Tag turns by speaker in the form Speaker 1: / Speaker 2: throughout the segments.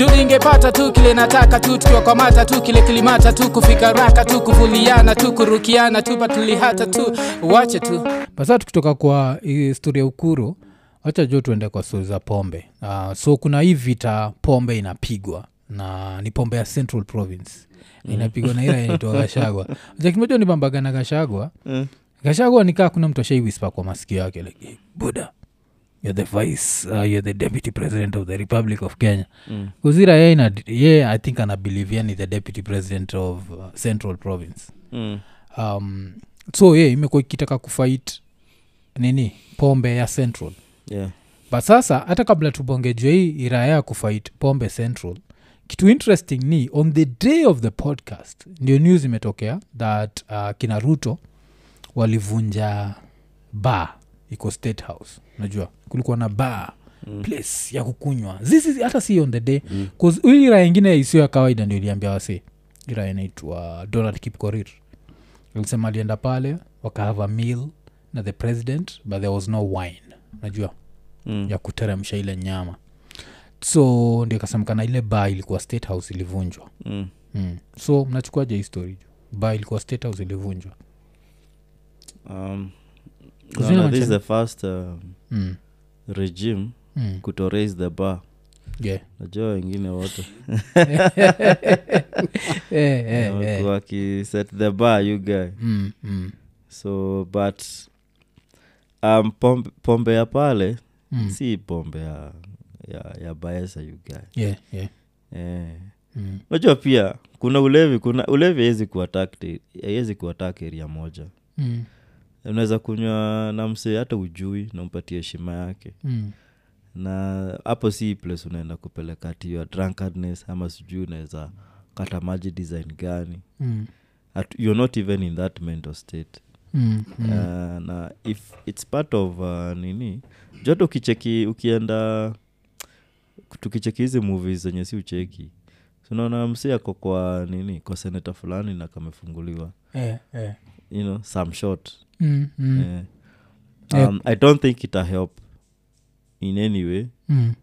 Speaker 1: juu ningepata tu kile nataka tu tukiwakwamata tu kile kilimata tu kufika raka tu kuvuliana tu kurukiana tu patulihata tu wache tu. Basa tukitoka kwa historia ukuru wacha juu tuende kwa stori za pombe. Uh, so kuna hii vita pombe inapigwa na ni pombe ya central province. Inapigwa na inaitwa gashagwa jakimoja nipambaga na gashagwa
Speaker 2: Mm.
Speaker 1: gashagwa nikaa kuna mtu ashaiwispa kwa masikio yake like "Hey, buda you're the vice uh, you're the deputy president of the republic of kenya
Speaker 2: Mm.
Speaker 1: kuzira ye, ina, ye i think anabilivia ni the deputy president of uh, central province
Speaker 2: Mm.
Speaker 1: um, so ye imekuwa ikitaka kufight nini pombe ya central
Speaker 2: Yeah.
Speaker 1: but sasa hata kabla tubongejwe hii iraya ya kufight pombe central kitu interesting ni on the day of the podcast ndio news imetokea that uh, kina ruto walivunja bar iko state house unajua kulikuwa na bar mm. place ya kukunywa zizi hata si on the day mm. ira ingine isiyo ya kawaida ndio iliambia wase ira inaitwa donald kipkorir alisema alienda pale wakahava meal na the president but there was no wine najua
Speaker 2: Mm.
Speaker 1: ya kuteremsha ile nyama so ndio kasemekana ile ba ilikuwa state house ilivunjwa
Speaker 2: Mm.
Speaker 1: mm. so mnachukuaje hii story ba ilikuwa state house ilivunjwa
Speaker 2: Um,
Speaker 1: Kuzina
Speaker 2: naona this is the first um,
Speaker 1: mm.
Speaker 2: regime
Speaker 1: mm.
Speaker 2: kuto raise the bar
Speaker 1: yeah.
Speaker 2: najua wengine wote
Speaker 1: eh, eh, eh.
Speaker 2: wakiset the bar you guy
Speaker 1: Mm, mm,
Speaker 2: so but um, pombe, pombe ya pale
Speaker 1: mm.
Speaker 2: si pombe ya, ya, ya baesa you guy
Speaker 1: yeah, yeah.
Speaker 2: Yeah.
Speaker 1: Mm.
Speaker 2: najua pia kuna ulevi kuna ulevi haiwezi kuatak haiwezi area moja
Speaker 1: Mm.
Speaker 2: Unaweza kunywa na msee hata ujui nampatia heshima yake
Speaker 1: Mm.
Speaker 2: na hapo si place unaenda kupeleka tiyo drunkardness ama sijui unaweza kata maji design gani
Speaker 1: Mm.
Speaker 2: At, you're not even in that mental state
Speaker 1: Mm. Mm.
Speaker 2: uh, na if it's part of uh, nini joto ukicheki ukienda tukicheki hizi movies zenye si ucheki unaona msi ako kwa nini kwa seneta fulani na kamefunguliwa
Speaker 1: yeah, yeah.
Speaker 2: you know some shot
Speaker 1: Mm, mm,
Speaker 2: eh.
Speaker 1: Yeah.
Speaker 2: um, i don't think ita help in any way
Speaker 1: mm.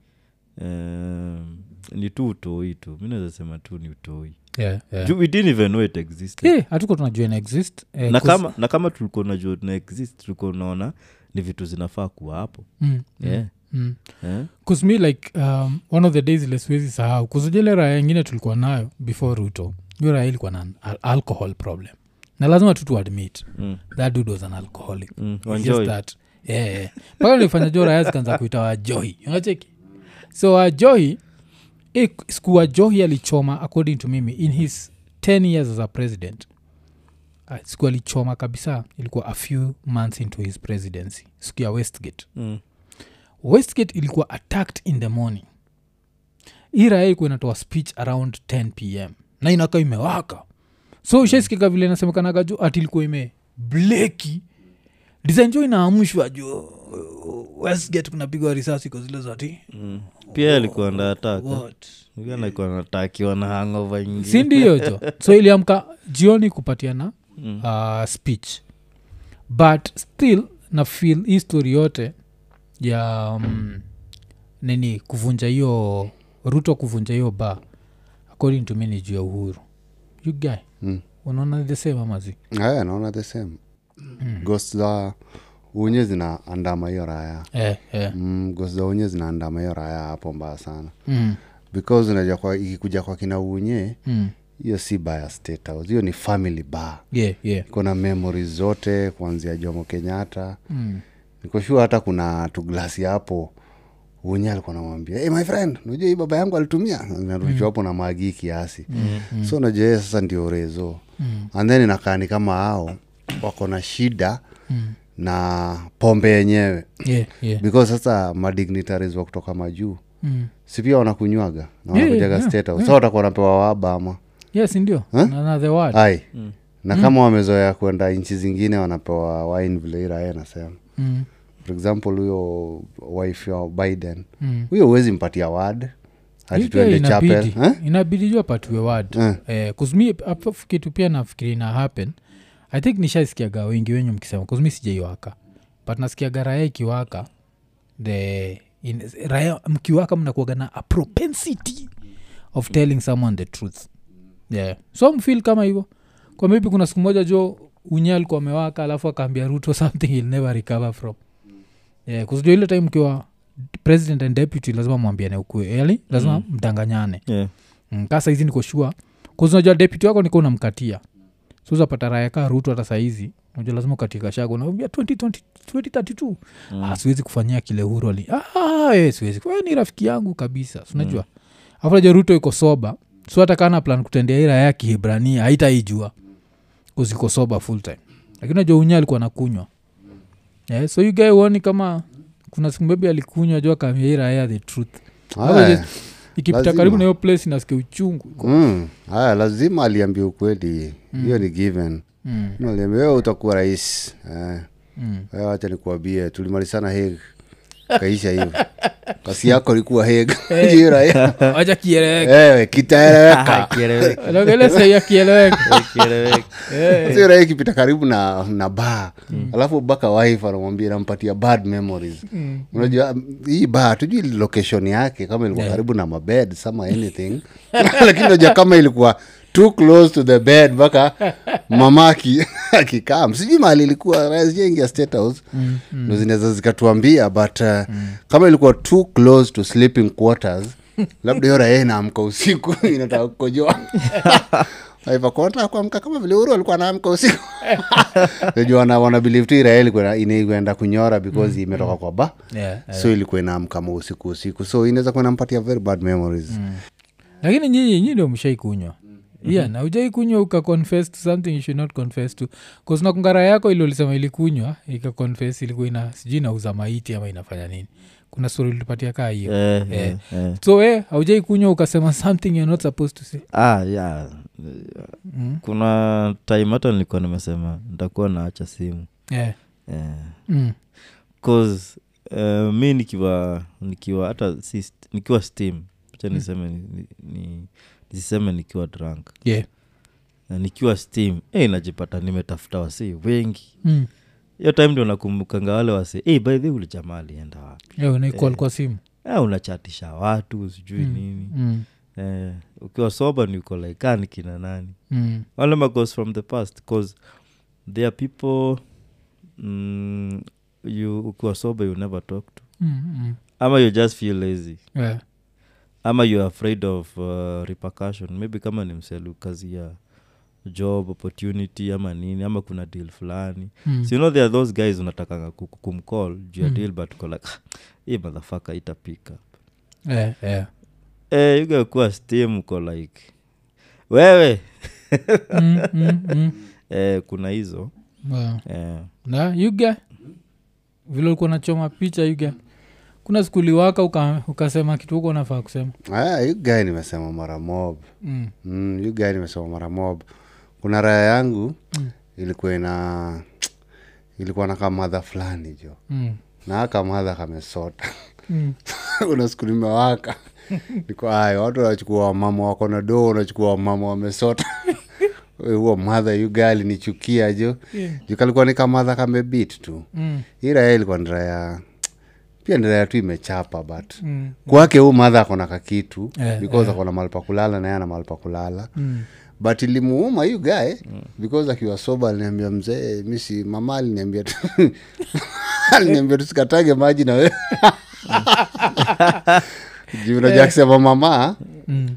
Speaker 2: um, ni tu utoi tu mi nawezasema tu ni utoi
Speaker 1: Yeah, yeah.
Speaker 2: We didn't even know it existed
Speaker 1: yeah, hatuko tunajua ina exist eh,
Speaker 2: na kama na kama tulikuwa najua tuna exist tulikuwa unaona ni vitu zinafaa kuwa hapo
Speaker 1: Mm, mm,
Speaker 2: yeah.
Speaker 1: mm.
Speaker 2: eh?
Speaker 1: Cause me like um, one of the days ile siwezi sahau kuzujele raya ingine tulikuwa nayo before ruto hiyo raya ilikuwa na al- alcohol problem na lazima tu tuadmit
Speaker 2: mm.
Speaker 1: that dude was an alcoholic
Speaker 2: Mm.
Speaker 1: It's just that yeah, yeah. mpaka nilifanya jo raya zikaanza kuita wajohi unacheki so wajohi eh, siku wajohi alichoma according to mimi in his 10 years as a president uh, siku alichoma kabisa ilikuwa a few months into his presidency siku ya westgate
Speaker 2: Mm.
Speaker 1: westgate ilikuwa attacked in the morning hii raya ilikuwa inatoa speech around 10 pm na inakaa imewaka so ishaisikika vile nasemekanaga juu ati ilikuwa ime bleki. Design jo inaamshwa juu. Westgate kunapigwa risasi kwa zile zati
Speaker 2: Mm. pia alikuwa ndataka natakiwa na hangova
Speaker 1: si
Speaker 2: ingine
Speaker 1: ndiyo jo? So iliamka jioni kupatiana
Speaker 2: Mm.
Speaker 1: uh, speech. But still na feel hii story yote ya um, nini kuvunja hiyo ruto kuvunja hiyo ba according to me ni juu ya uhuru. You guy
Speaker 3: Mm.
Speaker 1: unaona the same amazi
Speaker 3: yeah, naona the same ghost za unye zinaandama hiyo raya
Speaker 1: eh, eh.
Speaker 3: mm, ghost za unye zinaandama hiyo raya hapo mbaya sana
Speaker 1: Mm,
Speaker 3: because unajua kwa ikikuja kwa kina unye
Speaker 1: mm.
Speaker 3: hiyo si baya state house hiyo ni family bar
Speaker 1: yeah, yeah.
Speaker 3: iko memori zote kuanzia jomo kenyatta
Speaker 1: Mm.
Speaker 3: nikoshua hata kuna tuglasi hapo unye alikuwa namwambia hey, my friend unajua hii baba yangu alitumia. Narushwa hapo na magii kiasi. Mm, so unajua yeye sasa ndio rezo.
Speaker 1: Mm.
Speaker 3: and then inakaa ni kama hao wako na shida
Speaker 1: Mm.
Speaker 3: na pombe yenyewe.
Speaker 1: Yeah, yeah.
Speaker 3: because sasa madignitaries wa kutoka majuu
Speaker 1: Mm.
Speaker 3: si pia wanakunywaga? Na wanakujaga
Speaker 1: yeah,
Speaker 3: state yeah. sa watakuwa wanapewa waba ama?
Speaker 1: Yes ndio?
Speaker 3: Huh?
Speaker 1: na, word.
Speaker 3: Na kama wamezoea kwenda nchi zingine wanapewa wine vile irae anasema.
Speaker 1: Mm.
Speaker 3: For example huyo wife ya biden.
Speaker 1: Mm.
Speaker 3: huyo huwezi mpatia wad
Speaker 1: pia
Speaker 3: chapel
Speaker 1: inabidi juu apatiwe wad
Speaker 3: Eh.
Speaker 1: eh, kitu pia nafikiri ina happen. I think nishaisikiaga wengi wenyu mkisema kuzmi sijaiwaka. But nasikiaga raya ikiwaka the in, raya mkiwaka mnakuaga na a propensity of telling someone the truth yeah. So mfil kama hivyo. Kwa maybe kuna siku moja jo unye alikuwa amewaka alafu akaambia ruto something he'll never recover from kusijua ile time ukiwa president and deputy lazima mwambiane ukweli lazima
Speaker 2: Mm.
Speaker 1: mdanganyane.
Speaker 2: Yeah.
Speaker 1: mm, ka saizi niko shua kuzinajua deputy wako niko unamkatia so uzapata raya kaa rutu hata saizi. Najua lazima ukatie kashago. Naambia 2032
Speaker 2: Mm.
Speaker 1: ah, siwezi kufanyia kile huru ali ah, eh, siwezi. Wewe ni rafiki yangu kabisa sunajua mm. afu najua ruto iko soba so hata kana plan kutendea ira ya kihibrania haitaijua. Kuziko soba full time. Lakini najua unya alikuwa nakunywa yeah, so you guy uoni kama kuna siku maybe alikunywa jua kamia the truth
Speaker 3: Aya.
Speaker 1: ikipita karibu na hiyo place inasikia uchungu
Speaker 3: Mm. Lazima aliambia ukweli hiyo ni given
Speaker 1: mm.
Speaker 3: Aliambia wewe utakuwa rais eh.
Speaker 1: Mm.
Speaker 3: Wacha nikuambie tulimalizana heg kaisha hivo kasi yako likuwa heg Jira,
Speaker 1: wacha kieleweke.
Speaker 3: Kitaeleweka.
Speaker 2: Kieleweke,
Speaker 1: Naongelea sahi ya kieleweke.
Speaker 2: Kieleweke.
Speaker 3: Sio raha ikipita karibu na na baa. Alafu baka wife anamwambia nampatia bad memories. Unajua mm, hii baa tujui location yake kama ilikuwa
Speaker 1: Yeah.
Speaker 3: karibu na mabed sama anything. Lakini unajua kama ilikuwa too close to the bed mpaka mama aki- akikam sijui mali ilikuwa raingia state house?
Speaker 1: Mm,
Speaker 3: ndo zinaweza zikatuambia but uh, kama ilikuwa too close to sleeping quarters labda hiyo raia inaamka usiku inataka kukojoa. Kuamka kama vile uru alikuwa anaamka usiku. Najua wana, wana tu irael inaenda kunyora because imetoka kwa ba.
Speaker 1: Yeah, yeah.
Speaker 3: so ilikuwa inaamka ma usiku usiku. So inaweza kuwa inampatia very bad memories.
Speaker 1: Lakini nyinyi nyi ndio mshaikunywa yeah, na ujaikunywa ukaconfess to something you should not confess to kasnakungara yako ili ulisema ilikunywa ikaconfess ilikuwa ina sijui inauza maiti ama inafanya nini kuna stori ulipatia kaa hiyo
Speaker 2: Eh,
Speaker 1: Eh.
Speaker 2: eh, eh.
Speaker 1: so e haujaikunywa ukasema something you're not supposed to say
Speaker 2: Ah, yeah.
Speaker 1: mm.
Speaker 2: kuna time hata nilikuwa nimesema nitakuwa naacha simu
Speaker 1: yeah.
Speaker 2: eh.
Speaker 1: mm.
Speaker 2: cause uh, mi nikiwa nikiwa hata si, nikiwa steam cha niseme mm. ni, ni, niseme nikiwa drunk
Speaker 1: yeah.
Speaker 2: na nikiwa steam hey, najipata nimetafuta wasee wengi
Speaker 1: mm.
Speaker 2: hiyo time ndio nakumbukanga wale wase hey, by the jamaa alienda wapi
Speaker 1: kwa simu
Speaker 2: eh, unachatisha watu sijui
Speaker 1: Mm.
Speaker 2: nini
Speaker 1: mm.
Speaker 2: eh, ukiwa soba ni uko like "Ah, kina nani
Speaker 1: Mm.
Speaker 2: wale magos from the past cause there are people mm, you ukiwa soba you never talk to
Speaker 1: Mm. Mm.
Speaker 2: ama you just feel lazy
Speaker 1: Yeah.
Speaker 2: Ama you're afraid of uh, repercussion maybe kama ni mselu kazi ya job opportunity ama nini ama kuna deal fulani
Speaker 1: Mm.
Speaker 2: so you know there are those guys unatakanga ku- ku- kumcall juu ya
Speaker 1: Mm.
Speaker 2: deal but uko like hii madhafaka itapika
Speaker 1: Yeah, yeah.
Speaker 2: eh, yugakuwa stem uko like wewe
Speaker 1: Mm, mm, mm.
Speaker 2: eh, kuna hizo
Speaker 1: Wow.
Speaker 2: eh,
Speaker 1: na yuga vile ulikuwa nachoma picha yuga kuna skuli waka uka, ukasema kitu huko unafaa kusema
Speaker 3: yu guy nimesema mara mob
Speaker 1: mm.
Speaker 3: mm, yu guy nimesema mara mob kuna raya yangu
Speaker 1: Mm.
Speaker 3: ilikuwa ina ilikuwa na kamadha fulani jo
Speaker 1: Mm.
Speaker 3: na kamadha kamesota
Speaker 1: Mm.
Speaker 3: una siku nimewaka niko ayo watu wanachukua wamama wako na doo wanachukua wamama wamesota huo madha yugali nichukia jo
Speaker 1: Yeah.
Speaker 3: jukalikuwa ni kamadha kamebit tu
Speaker 1: Mm.
Speaker 3: hii ilikuwa ni raya pia raya tu imechapa but
Speaker 1: Mm.
Speaker 3: kwake huu madha akona kakitu
Speaker 1: yeah,
Speaker 3: because akona mahali pa kulala naye ana mahali pa kulala
Speaker 1: Mm.
Speaker 3: but ilimuuma yu gae because akiwa soba aliniambia mzee misi mama aliniambia tu aliniambia tusikatage maji na wewe junajakisema mama
Speaker 1: Mm.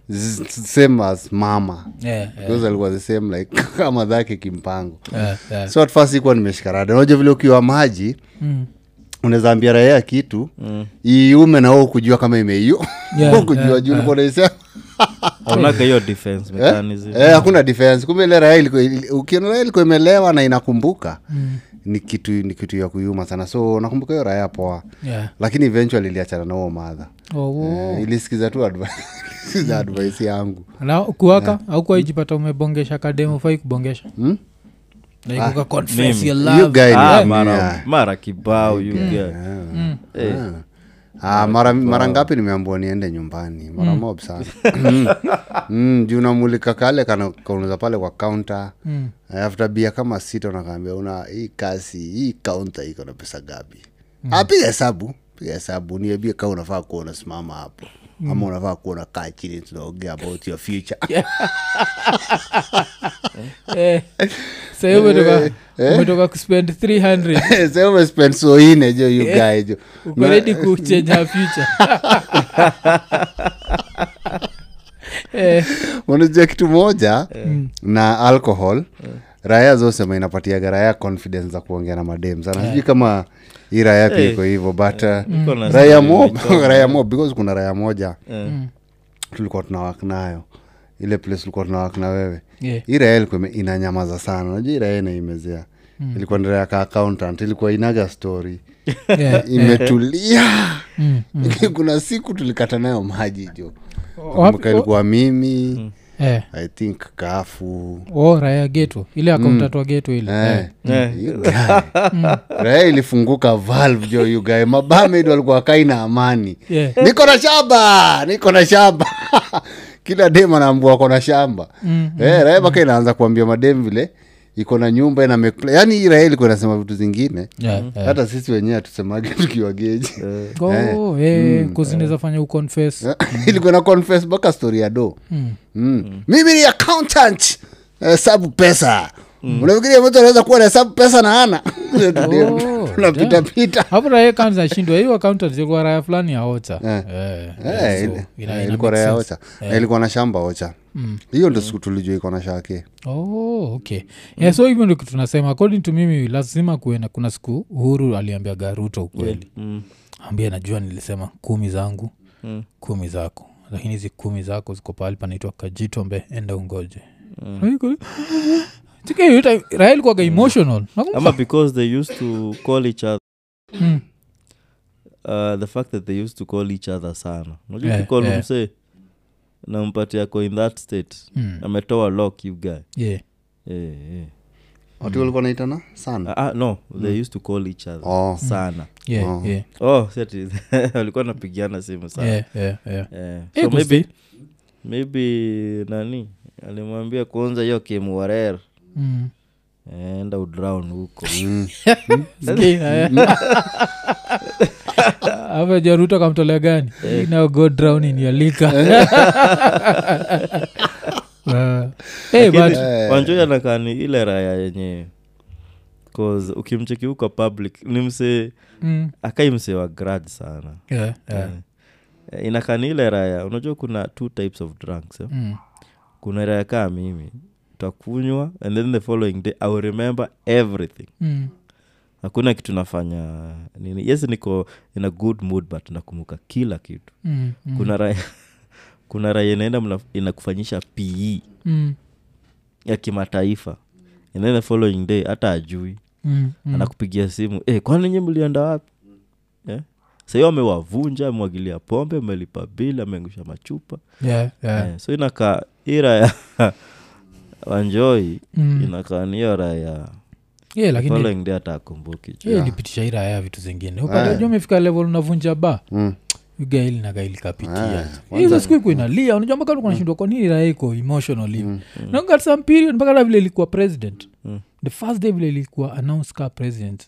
Speaker 3: same as mama
Speaker 1: Yeah, yeah.
Speaker 3: because alikuwa the same like kama dhake kimpango
Speaker 1: Yeah, yeah.
Speaker 3: so at first ikuwa nimeshikarada unajua vile ukiwa maji
Speaker 1: Mm.
Speaker 3: Unaweza ambia raia kitu
Speaker 2: mm.
Speaker 3: iume na wewe kujua kama imeiyo
Speaker 1: Yeah,
Speaker 3: kujua
Speaker 1: yeah,
Speaker 3: juu ulikuwa unaisema
Speaker 2: mechanism.
Speaker 3: Eh, hakuna defense. Kumbe ile ilikuwa- ukiona ilikuwa imelewa na inakumbuka
Speaker 1: Mm.
Speaker 3: ni kitu ni kitu ya kuyuma sana. So nakumbuka hiyo raha poa.
Speaker 1: Yeah.
Speaker 3: lakini eventually iliachana na huo madha
Speaker 1: Oh, oh.
Speaker 3: eh, ilisikiza tu advice advice yangu.
Speaker 1: Na kuwaka? Au kuwaijipata umebongesha kademu fai kubongesha?
Speaker 3: Hmm?
Speaker 1: Like uka confess
Speaker 2: mimi.
Speaker 1: your
Speaker 3: You
Speaker 1: love.
Speaker 3: guy
Speaker 2: ah, mara,
Speaker 3: yeah.
Speaker 2: mara kibao you get.
Speaker 1: Mm.
Speaker 2: Eh,
Speaker 3: Ah, mara, mara ngapi nimeambua niende nyumbani mara mob sana Mm. mm, juu namulika kale kana- kaunuza pale kwa kaunta
Speaker 1: Mm.
Speaker 3: after bia kama sita unakaambia una hii kasi hii kaunta iko na pesa gapi mm. apiga hesabu piga hesabu niambie kaa unafaa kuwa unasimama hapo ama unafaa kuwa unakaa chini tunaongea about your future
Speaker 1: Eh, sahii umetoka umetoka kuspend 300
Speaker 3: Sasa umespend so jo
Speaker 1: future. Eh,
Speaker 3: unajua kitu moja na alcohol raya zosema inapatiaga raya confidence za kuongea na madem sana. Sijui kama hii raya pia
Speaker 2: Eh.
Speaker 3: iko hivyo but raya mo raya mo because kuna raya moja
Speaker 2: Eh,
Speaker 3: tulikuwa tunawak nayo. Ile place tulikuwa tunawak na wewe
Speaker 1: yeah.
Speaker 3: hii raya ilikuwa inanyamaza sana. Najua hii inaimezea inaimezea ilikuwa ni raya ka accountant ilikuwa inaga story.
Speaker 1: Yeah, yeah.
Speaker 3: imetulia.
Speaker 1: Mm,
Speaker 3: kuna siku tulikata nayo maji jo. Kumbuka ilikuwa mimi
Speaker 1: Eh,
Speaker 3: i think kafu.
Speaker 1: Oh, raya geto ile akauntatwa geto ile.
Speaker 3: Yeah.
Speaker 2: yeah.
Speaker 3: yeah. mm. raya ilifunguka valve jo yugae guy. Mabamed walikuwa kaina amani.
Speaker 1: Yeah.
Speaker 3: niko na shamba niko na shamba kila dem anaambua kona shamba.
Speaker 1: Mm,
Speaker 3: eh, raya mpaka inaanza kuambia madem vile iko na nyumba ina yaani hii raya ilikuwa inasema vitu zingine.
Speaker 1: Yeah, yeah.
Speaker 3: hata sisi wenyewe hatusemage tukiwageji geji.
Speaker 1: Oh, kuzinaweza fanya uconfess
Speaker 3: ilikuwa na confess mpaka story ya do.
Speaker 1: Mm.
Speaker 3: mm. mimi ni accountant hesabu pesa. Unafikiria mtu anaweza kuwa na hesabu pesa na ana
Speaker 1: Oh,
Speaker 3: tunapitapita
Speaker 1: hapo raya hiyo fulani ya ocha.
Speaker 3: Eh.
Speaker 1: Eh,
Speaker 3: Eh, ilikuwa raya ocha. Na ilikuwa na shamba ocha. Hiyo ndo siku tulijua iko na shake
Speaker 1: oh, okay. Yeah, so hivyo ndio tunasema. According to mimi lazima kuena kuna siku uhuru aliambia garuto ukweli.
Speaker 2: Mm,
Speaker 1: ambia najua nilisema kumi zangu
Speaker 2: mm.
Speaker 1: kumi zako. Lakini hizi kumi zako ziko pahali panaitwa kajitombe enda ungoje. Mm. Rael kwaga emotional.
Speaker 2: Ama because they used to call each other.
Speaker 1: Mm.
Speaker 2: uh, the fact that they used to call each other sana. Unajua
Speaker 1: Yeah,
Speaker 2: ukicall
Speaker 1: yeah.
Speaker 2: msee nampatia ko in that state
Speaker 1: Mm.
Speaker 2: ametoa lock you guy.
Speaker 1: Yeah.
Speaker 2: yeah, yeah.
Speaker 3: watu walikuwa naitana sana.
Speaker 2: Ah, ah, no they used to call each other.
Speaker 3: Oh.
Speaker 2: sana.
Speaker 1: Yeah,
Speaker 3: Oh.
Speaker 1: yeah,
Speaker 2: oh walikuwa napigiana simu sana.
Speaker 1: Yeah, yeah, yeah.
Speaker 2: So
Speaker 1: kusti-
Speaker 2: maybe maybe nani alimwambia kwanza hiyo kimuwarer
Speaker 1: Mm.
Speaker 2: enda udrown huko.
Speaker 3: Mm.
Speaker 1: jaruto kamtolea gani? Now go drown in your lika hey, but
Speaker 2: wanjoi anakani ile raya yenye cause ukimcheki huko public ni msee
Speaker 1: mm,
Speaker 2: akai msee wa grad sana.
Speaker 1: Yeah, yeah,
Speaker 2: Eh, inakani ile raya unajua kuna two types of drunks eh?
Speaker 1: mm,
Speaker 2: kuna raya kaa mimi takunywa and then the following day i will remember everything.
Speaker 1: Mm,
Speaker 2: hakuna kitu nafanya nini. Yes niko in a good mood but nakumbuka kila kitu.
Speaker 1: Mm, mm,
Speaker 2: kuna raya kuna raya inaenda inakufanyisha pe
Speaker 1: mm,
Speaker 2: ya kimataifa. And then the following day hata ajui
Speaker 1: mm, mm.
Speaker 2: anakupigia simu eh, kwani nye mlienda wapi? Yeah? sahiyo amewavunja amwagilia pombe amelipa bili ameangusha machupa.
Speaker 1: Yeah, yeah.
Speaker 2: Yeah, so inakaa ira ya wanjoi
Speaker 1: Mm.
Speaker 2: inakaania raya
Speaker 1: Yeah, lakini
Speaker 2: following day
Speaker 1: yeah, ilipitisha ira ya vitu zingine. Upataja umefika level unavunja ba
Speaker 3: Mm. Ah,
Speaker 1: hizo siku iko inalia. Unajua mpaka tulikuwa nashindwa kwa nini raya iko emotional mm. mm. at some period mpaka hata vile ilikuwa president.
Speaker 2: Mm.
Speaker 1: the first day vile ilikuwa announce ka president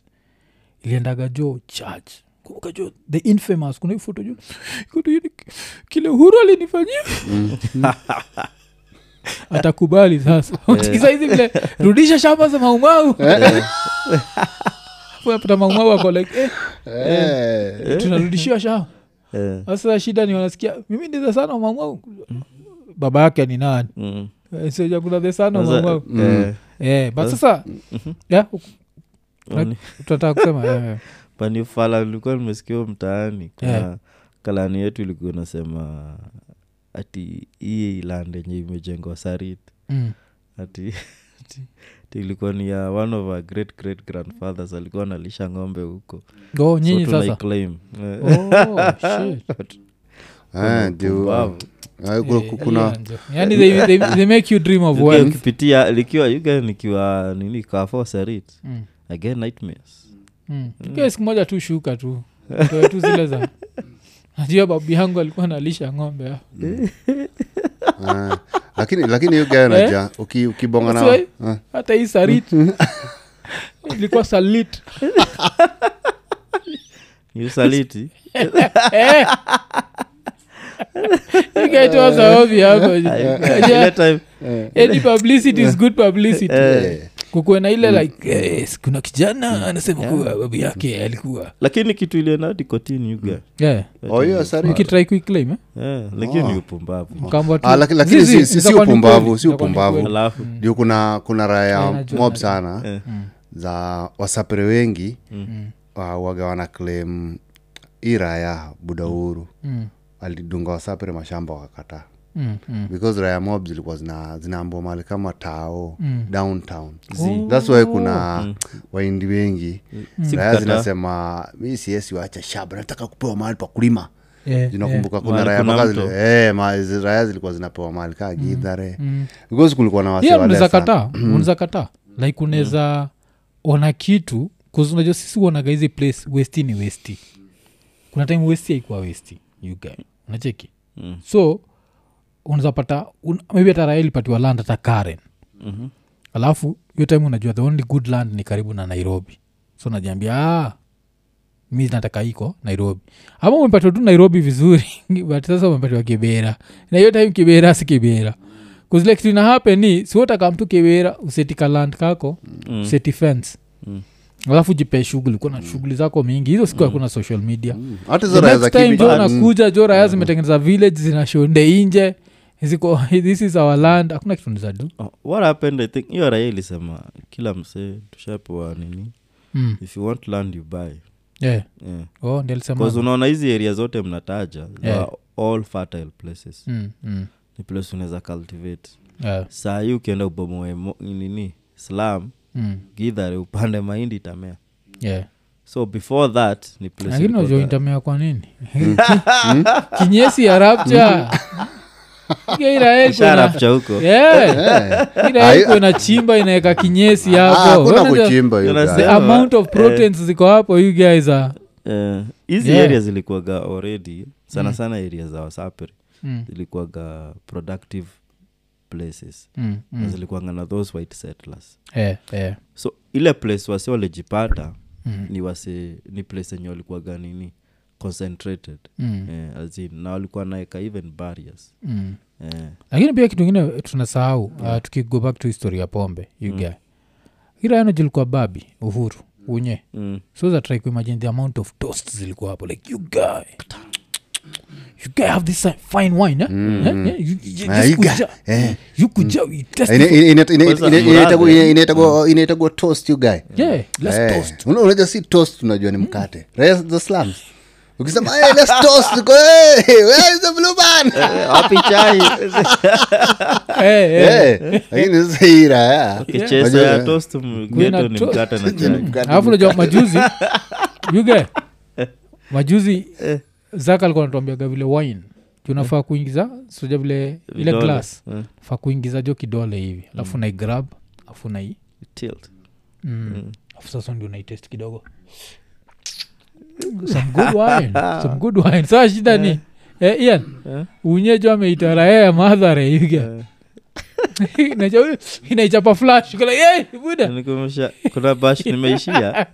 Speaker 1: iliendaga jo church. Kumbuka jo the infamous. Kuna jo tu hivi, kile huru alinifanyia atakubali sasa. Ukisikiza vile rudisha shamba za maumau pata maumau ako like eh,
Speaker 3: Eh,
Speaker 1: tunarudishiwa shamba.
Speaker 2: Eh,
Speaker 1: sasa shida ni wanasikia mimi ni sana maumau baba yake ni nani?
Speaker 2: Mm.
Speaker 1: Eh, of
Speaker 2: Sasa,
Speaker 1: maumau
Speaker 2: eh,
Speaker 1: Eh, but sasa yeah, tunataka kusema yeah.
Speaker 2: panifala likuwa nimesikia mtaani kuna
Speaker 1: Yeah.
Speaker 2: kalani yetu ilikuwa inasema ati hii land yenye imejengwa sarit.
Speaker 1: Mm.
Speaker 2: ati ilikuwa ni ya one of our great great grandfathers. Alikuwa analisha ng'ombe huko.
Speaker 1: Oh, nyinyi
Speaker 2: so
Speaker 1: sasa.
Speaker 2: tunaiclaim Eh, Likiwa nikiwa nini kafo sarit.
Speaker 1: Mm.
Speaker 2: again nightmares.
Speaker 1: Mm. mm. siku moja tu shuka tu. Tu zile za najua babu yangu alikuwa nalisha ng'ombe. Ah.
Speaker 3: eh, lakini lakini hiyo gaya naja uki- ukibonga na
Speaker 1: Sasa,
Speaker 3: eh,
Speaker 1: hata hii sarit. Ilikuwa salit.
Speaker 2: Ni usaliti
Speaker 1: Eh. ikaitoasaovi hapo any publicity is good publicity.
Speaker 3: Eh.
Speaker 1: Kukuwe na ile like yes, kuna kijana anasema kuwa babu yake alikuwa.
Speaker 2: Lakini kitu
Speaker 1: yeah.
Speaker 3: Oh,
Speaker 1: kuiclaim eh?
Speaker 2: Eh, lakini upumbavu.
Speaker 3: Ah, si-
Speaker 1: ni
Speaker 3: upumbavu, si upumbavu.
Speaker 2: alafu.
Speaker 3: Juu kuna kuna
Speaker 1: Yeah,
Speaker 3: raya
Speaker 1: najua,
Speaker 3: mob sana
Speaker 2: eh,
Speaker 3: za wasapere wengi uh, waga wana claim hii raya budauru.
Speaker 1: Mm,
Speaker 3: alidunga wasapere mashamba wakakataa
Speaker 1: mm, mm.
Speaker 3: because raya mob zilikuwa zina zinaambua mali kama tao
Speaker 1: Mm.
Speaker 3: downtown.
Speaker 1: Oh.
Speaker 3: thats why kuna waindi wengi.
Speaker 2: Mm.
Speaker 3: raya zinasema mi siesi wacha shaba nataka kupewa mahali pa kulima.
Speaker 1: Yeah,
Speaker 3: zinakumbuka kuna raya
Speaker 2: kuna
Speaker 3: mpaka
Speaker 2: mto.
Speaker 3: zile eh, raya zilikuwa zinapewa mahali kaa gidhare because kulikuwa na wase
Speaker 1: yeah,
Speaker 3: wale
Speaker 1: unaweza
Speaker 3: sana.
Speaker 1: kataa unaweza kataa. Like unaweza ona kitu unajua sisi uonaga hizi place westi ni westi kuna time westi aikuwa westi you unacheki?
Speaker 2: Mm.
Speaker 1: so unaweza pata un, maybe hata raha ilipatiwa land hata karen.
Speaker 2: Mhm.
Speaker 1: alafu hiyo time unajua the only good land ni karibu na nairobi. So najiambia ah, mi nataka iko nairobi. Ama umepatiwa tu nairobi vizuri but sasa umepatiwa kibera. Na hiyo time kibera si kibera. Kuzile kitu ni siotaka mtu kibera usetika land kako
Speaker 2: Mm.
Speaker 1: useti fence.
Speaker 2: Mm.
Speaker 1: alafu jipe shughuli kuna mm. shughuli zako mingi. Hizo siku hakuna social media.
Speaker 3: Mm.
Speaker 1: nakuja jo raya zimetengeneza village zinashonde inje ziko this is our land hakuna kitu nizadu
Speaker 2: Oh, what happened i think hiyo raia ilisema kila msee tushapewa nini
Speaker 1: mm.
Speaker 2: if you want land you buy
Speaker 1: yeah.
Speaker 2: yeah.
Speaker 1: oh,
Speaker 2: unaona hizi area zote mnataja
Speaker 1: Yeah.
Speaker 2: all fertile places
Speaker 1: mm, mm.
Speaker 2: ni place unaweza cultivate
Speaker 1: Yeah.
Speaker 2: saa hii ukienda ubomoe nini slam
Speaker 1: Mm.
Speaker 2: gidhare upande mahindi itamea
Speaker 1: Yeah.
Speaker 2: so before that ni place
Speaker 1: lakini
Speaker 2: ilikuwa
Speaker 1: intamea kwa nini kinyesi ya
Speaker 2: rapture huko.
Speaker 3: Ai-
Speaker 1: ina chimba inaweka kinyesi
Speaker 3: Ah,
Speaker 1: hapo.
Speaker 3: hakuna
Speaker 1: Unajua,
Speaker 3: kuchimba
Speaker 1: the amount of
Speaker 2: Eh.
Speaker 1: proteins ziko hapo you guys are
Speaker 2: hizi uh,
Speaker 1: Yeah.
Speaker 2: area zilikuwaga already sana sana area za wasapri
Speaker 1: mm,
Speaker 2: zilikuwaga productive places.
Speaker 1: Mm,
Speaker 2: na
Speaker 1: mm.
Speaker 2: zilikuwanga na those white settlers.
Speaker 1: Yeah, yeah.
Speaker 2: so ile place wase walijipata
Speaker 1: Mm,
Speaker 2: ni wase ni place enye walikuwaga nini concentrated.
Speaker 1: Mm,
Speaker 2: eh, as na walikuwa naeka even barriers.
Speaker 1: Mm.
Speaker 2: eh,
Speaker 1: lakini pia kitu ingine tunasahau uh, tukigo back to history ya pombe uga guy. Iraano jilikuwa babi uhuru unye.
Speaker 2: Mm,
Speaker 1: so that kuimagine the amount of toast zilikuwa hapo like you guy. You guy have this fine wine eh?
Speaker 3: Mm,
Speaker 1: Eh?
Speaker 3: mm.
Speaker 1: Eh? You, you,
Speaker 3: Ah, you
Speaker 1: kuja,
Speaker 3: eh.
Speaker 1: you kuja,
Speaker 3: inaitagwa- toast you guy.
Speaker 1: Yeah let's
Speaker 3: Eh,
Speaker 1: toast.
Speaker 3: Unajua si toast tunajua ni mkate. Mm. the slums ukisema let's toast hey, where is the blue man?
Speaker 2: Wapi chai.
Speaker 1: Eh, eh.
Speaker 3: Eh, lakini sasa hii raya
Speaker 2: kichezo ya toast mgeto ni
Speaker 1: to-
Speaker 2: na chai.
Speaker 1: alafu najua majuzi yuge majuzi zaka alikuwa natuambiaga vile wine tunafaa kuingiza soja vile ile
Speaker 2: Eh,
Speaker 1: faa kuingiza jo kidole hivi alafu naigrab alafu nai
Speaker 2: tilt.
Speaker 1: mm. afu sasa ndio naitest kidogo some good wine. Some good wine. Saa shida ni. Eh, ian
Speaker 2: Eh?
Speaker 1: unyejo ameitara ya madhare yuga
Speaker 2: Eh,
Speaker 1: inaichapa flash. Kala, "Hey, buda
Speaker 2: kuna bash nimeishia.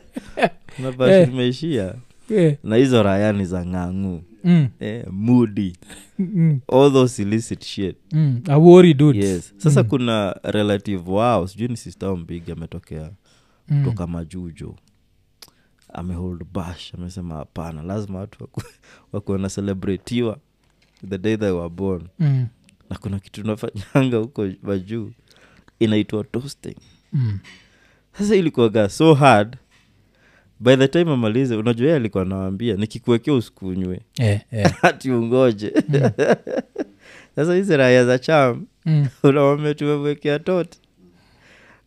Speaker 2: Kuna bash
Speaker 1: Eh.
Speaker 2: nimeishia.
Speaker 1: Eh,
Speaker 2: na hizo raya ni za ng'ang'u.
Speaker 1: Mm,
Speaker 2: eh, mudi
Speaker 1: mm,
Speaker 2: all those illicit shit.
Speaker 1: Mm. awori dudes.
Speaker 2: yes. Sasa
Speaker 1: Mm.
Speaker 2: kuna relative wao sijui ni sister mbigi ametokea
Speaker 1: Mm.
Speaker 2: kutoka majujo amehold bash amesema hapana. Lazima watu waku- wakuwe na the day they were born.
Speaker 1: Mm,
Speaker 2: na kuna kitu tunafanyanga huko majuu inaitwa toasting.
Speaker 1: Mm.
Speaker 2: sasa ilikuwaga so hard by the time amalize unajua alikuwa nawambia nikikuwekea usikunywe.
Speaker 1: Yeah, yeah.
Speaker 2: hati ungoje. Sasa hizi raya za cham
Speaker 1: Mm.
Speaker 2: unawambia tumemwekea tot.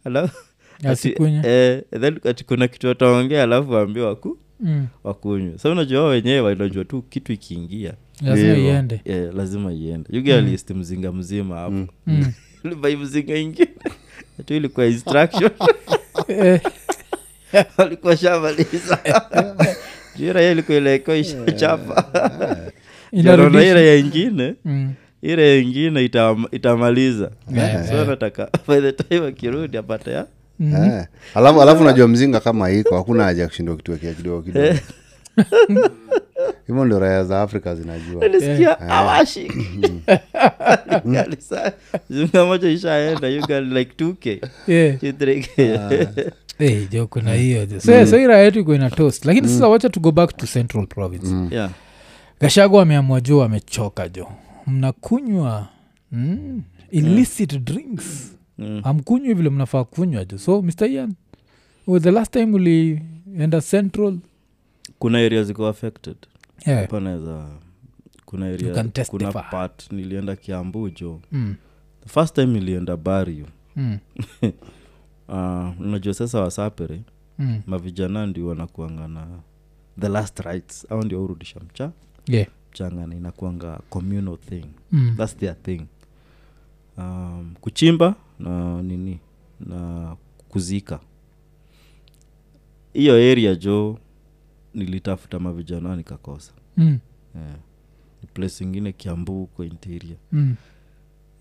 Speaker 2: Alafu ati-
Speaker 1: Asikunywe.
Speaker 2: eh, then ati kuna kitu wataongea alafu waambia waku
Speaker 1: Mm.
Speaker 2: wakunywe. Sa unajua wenyewe wanajua tu kitu ikiingia.
Speaker 1: Lazima iende.
Speaker 2: Eh, lazima iende. Yugealisti mzinga mzima hapo.
Speaker 3: Mm.
Speaker 1: Mm.
Speaker 2: libai mzinga ingine. Tu ilikuwa instruction.
Speaker 1: Eh,
Speaker 2: walikuwa shamaliza. Jura ilikuwa ileko ishachapa
Speaker 1: inarudisha.
Speaker 2: ile ya ingine?
Speaker 1: Mm.
Speaker 2: ile ingine itamaliza.
Speaker 1: Yeah,
Speaker 2: so nataka by the time akirudi apate ya
Speaker 1: Mm.
Speaker 3: Eh, alafu alafu najua mzinga kama iko hakuna haja ya kushindwa kituekea kidogo kidogo. Hivyo ndio raya za afrika zinajua.
Speaker 2: Nilisikia awashiki ishaenda like 2k
Speaker 1: yeah.
Speaker 2: 3k
Speaker 1: hey, jo kuna hiyo. So, so ira yetu iko ina toast. Lakini sasa wacha to go back to central province.
Speaker 2: Yeah.
Speaker 1: Gashago ameamua jo amechoka jo. Mnakunywa mm, illicit drinks
Speaker 2: Mm.
Speaker 1: amkunywi vile mnafaa kunywa jo so mr ian the last time ulienda central
Speaker 2: kuna area ziko affected
Speaker 1: yeah.
Speaker 2: kuna area kuna part nilienda kiambu jo
Speaker 1: mm.
Speaker 2: the first time nilienda bario
Speaker 1: Mm.
Speaker 2: uh, unajua sasa wasapere
Speaker 1: Mm.
Speaker 2: mavijana ndio wanakuanga na the last rights au ndio urudisha mcha
Speaker 1: yeah.
Speaker 2: mchangana inakuanga communal thing
Speaker 1: mm.
Speaker 2: thats their thing um, kuchimba na nini na kuzika hiyo area jo nilitafuta mavijana nikakosa
Speaker 1: Mm.
Speaker 2: yeah. Place ingine kiambu huko interior
Speaker 1: Mm.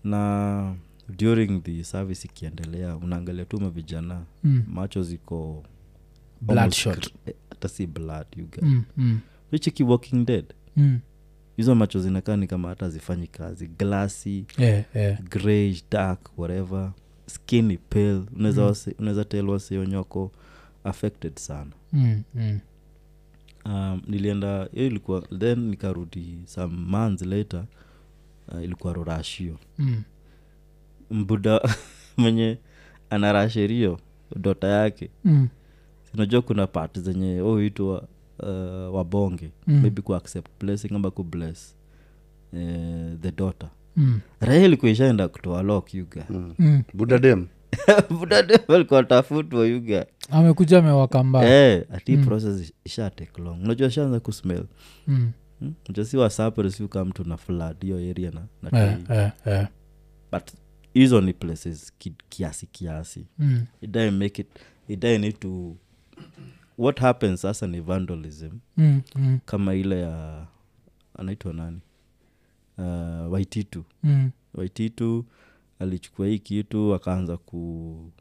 Speaker 2: na during the service ikiendelea unaangalia tu mavijana
Speaker 1: Mm.
Speaker 2: macho ziko eh, hata si blood you get.
Speaker 1: Mm. Mm.
Speaker 2: Walking dead
Speaker 1: Mm.
Speaker 2: Hizo macho zinakaa ni kama hata zifanyi kazi glasi
Speaker 1: Yeah, yeah.
Speaker 2: dark whatever skinny pale unaweza
Speaker 1: Mm.
Speaker 2: wase- unaweza tel wasionyoko affected sana
Speaker 1: Mm. Mm.
Speaker 2: um, nilienda hiyo ilikuwa then nikarudi some months later uh, ilikuwa rorashio
Speaker 1: Mm.
Speaker 2: mbuda mwenye anarasherio dota yake
Speaker 1: Mm.
Speaker 2: unajua kuna part zenye huitwa uh, wabonge
Speaker 1: Mm.
Speaker 2: maybe ku accept blessing ama ku bless uh, the daughter
Speaker 1: Mm.
Speaker 2: raha kuishaenda kutoa lok yuga
Speaker 1: Mm.
Speaker 3: budadem
Speaker 2: budadalikuwa tafutwa yuga
Speaker 1: amekuja amewakamba
Speaker 2: hey, ati
Speaker 1: Mm.
Speaker 2: process isha take long unajua shaanza kusmell
Speaker 1: mm.
Speaker 2: hmm? si wasapere si uka mtu na flood hiyo area na, na
Speaker 1: yeah,
Speaker 2: yeah,
Speaker 1: eh, eh.
Speaker 2: but hizo ni places ki, kiasi kiasi
Speaker 1: Mm.
Speaker 2: it doesn't make it it doesn't need to what happens sasa ni vandalism
Speaker 1: Mm. Mm.
Speaker 2: kama ile ya anaitwa nani uh, waititu
Speaker 1: Mm.
Speaker 2: waititu alichukua hii kitu akaanza ku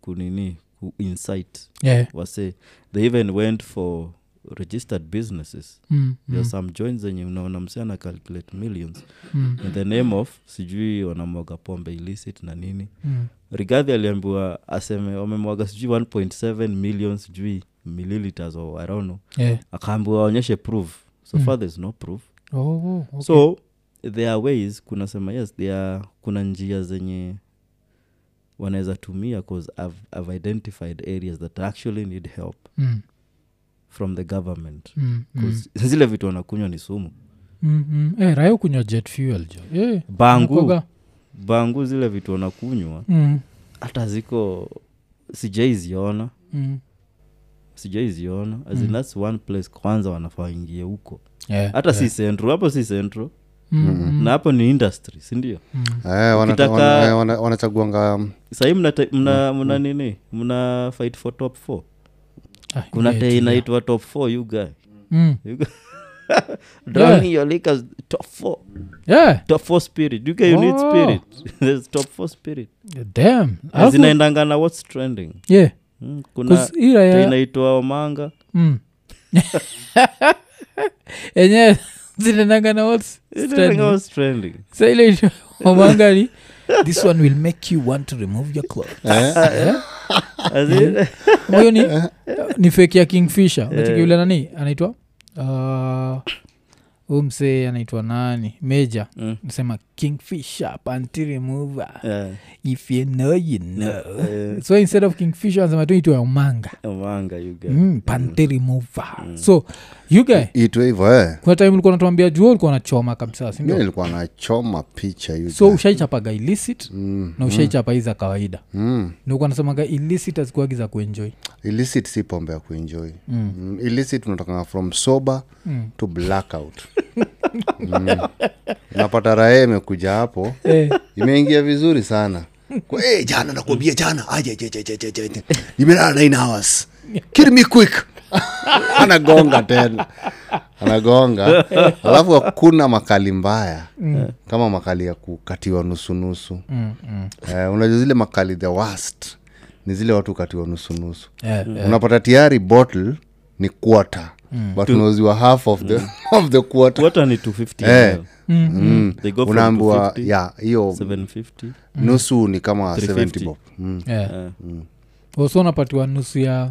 Speaker 2: kunini ku insight
Speaker 1: Yeah.
Speaker 2: wase they even went for registered businesses
Speaker 1: Mm.
Speaker 2: there
Speaker 1: Mm.
Speaker 2: some joins zenye unaona msiana calculate millions
Speaker 1: Mm.
Speaker 2: in the name of sijui wanamwaga pombe illicit na nini
Speaker 1: Mm.
Speaker 2: rigadhi aliambiwa aseme wamemwaga sijui 1.7 million sijui milliliters or i don't know
Speaker 1: Yeah.
Speaker 2: akaambiwa waonyeshe proof so
Speaker 1: Mm.
Speaker 2: far there's no proof
Speaker 1: Oh, oh, okay.
Speaker 2: so there are ways kuna sema yes there are, kuna njia zenye wanaweza tumia cause I've, i've identified areas that actually need help
Speaker 1: Mm.
Speaker 2: from the government
Speaker 1: Mm. Mm.
Speaker 2: Zile vitu wanakunywa ni sumu
Speaker 1: Mm. Mm. Eh, raia kunywa jet fuel jo eh,
Speaker 2: bangu
Speaker 1: mkoga.
Speaker 2: bangu zile vitu wanakunywa
Speaker 1: Mm.
Speaker 2: hata ziko sijaiziona
Speaker 1: Mm.
Speaker 2: Sijaiziona as
Speaker 1: Mm.
Speaker 2: that's one place kwanza wanafaingie huko
Speaker 1: Yeah,
Speaker 2: hata
Speaker 1: yeah.
Speaker 2: si centro hapo si centro
Speaker 1: Mm.
Speaker 2: Na hapo ni industry sindio
Speaker 1: Mm.
Speaker 3: Eh, wana- eh, wanachaguanga um,
Speaker 2: sahii mna, mna, mna nini mna fight for top four
Speaker 1: Ah,
Speaker 2: kuna
Speaker 1: yeah,
Speaker 2: te inaitwa top four you guy
Speaker 1: Mm.
Speaker 2: You guy- Drowning your liquors, top four
Speaker 1: Yeah.
Speaker 2: top four spirit you guy you need
Speaker 1: Oh.
Speaker 2: spirit there's top four spirit
Speaker 1: Damn.
Speaker 2: Zinaendanga na what's trending
Speaker 1: yeah.
Speaker 2: Mm, kuna te inaitwa omanga.
Speaker 1: Mm. enyewe isho- omangani this one will make you want to remove your clothes.
Speaker 3: Eh,
Speaker 2: in-
Speaker 1: huyo ni, ni feki ya kingfisher. Unacheki yule nani? Anaitwa uh, huu anaitwa nani? Meja.
Speaker 2: Mm,
Speaker 1: nasema kingfisher panty remover
Speaker 2: yeah,
Speaker 1: if you know you know.
Speaker 2: Yeah.
Speaker 1: so instead of kingfisher anasema tu itwa omanga
Speaker 2: omanga you guy
Speaker 1: mm, panty remover. So you guy
Speaker 3: itwe hivo eh.
Speaker 1: kuna time ulikuwa natuambia juo ulikuwa nachoma kabisa
Speaker 3: nilikuwa nachoma picha you
Speaker 1: so ushaichapaga illicit
Speaker 3: Mm,
Speaker 1: na ushaichapa hii za kawaida.
Speaker 3: Mm.
Speaker 1: nikuwa nasemaga illicit azikuagi za kuenjoy.
Speaker 3: Illicit si pombe ya kuenjoy.
Speaker 1: Mm.
Speaker 3: mm. illicit unatokana from sober
Speaker 1: mm.
Speaker 3: to blackout mm. rahe raha imekuja hapo.
Speaker 1: Eh,
Speaker 3: imeingia vizuri sana. Kwa, hey, jana nakuambia jana. Nimelala nine hours kill me quick. Anagonga tena. Anagonga. Alafu hakuna makali mbaya. Kama makali ya kukatiwa nusunusu
Speaker 1: mm, mm.
Speaker 3: eh, unajua zile makali the worst ni zile watu katiwa nusunusu
Speaker 1: yeah, yeah.
Speaker 3: unapata tiari bottle ni quarter but unauziwa half of the, of the quarter
Speaker 2: water ni 250
Speaker 3: Eh.
Speaker 2: ml.
Speaker 3: mm.
Speaker 2: They go from
Speaker 3: unaambiwa
Speaker 2: 250,
Speaker 3: ya hiyo
Speaker 2: 750
Speaker 3: nusu ni kama
Speaker 2: 350.
Speaker 3: 70 bob mm.
Speaker 1: yeah.
Speaker 2: Eh.
Speaker 1: also unapatiwa nusu ya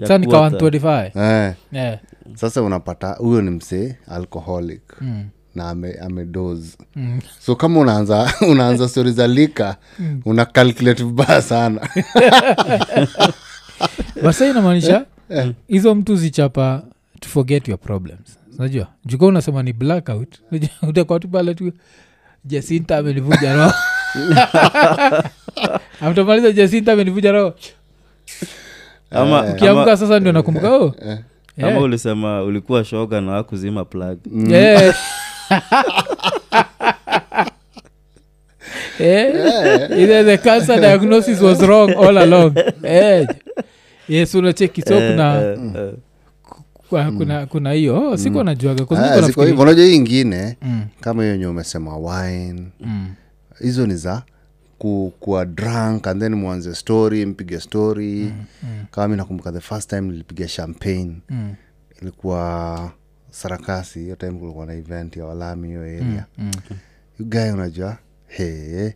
Speaker 2: Ya
Speaker 1: sa 125
Speaker 3: eh.
Speaker 1: yeah.
Speaker 3: sasa unapata huyo ni msee alcoholic
Speaker 1: mm.
Speaker 3: na ame, amedoze
Speaker 1: Mm.
Speaker 3: so kama unaanza unaanza stori za lika una calculate vibaya sana
Speaker 1: basa inamaanisha hizo mtu zichapa to forget your problems. Unajua? Juka unasema ni blackout utakuwa tu pale tu. Jasinta amenivuja roho. Amtamaliza jasinta amenivuja roho. Ukiamka sasa ndio nakumbuka. Oh.
Speaker 2: ama ulisema ulikuwa shoga na wakuzima plug.
Speaker 1: Yeah. yeah. either the cancer diagnosis was wrong all along. Yeah. yes unacheki so kuna
Speaker 2: Eh, eh,
Speaker 1: kwa- kuna kuna hiyo siku najuaga
Speaker 3: Ah, unajua hii ingine
Speaker 1: Mm.
Speaker 3: kama hiyo nye umesema wine.
Speaker 1: Mm.
Speaker 3: hizo ni za ku, kuwa drunk and then mwanze story mpige story. Mm, kama mi nakumbuka the first time nilipiga champagne
Speaker 1: Mm.
Speaker 3: ilikuwa sarakasi hiyo time kulikuwa na event ya walami hiyo area.
Speaker 1: Mm.
Speaker 3: ugae unajua he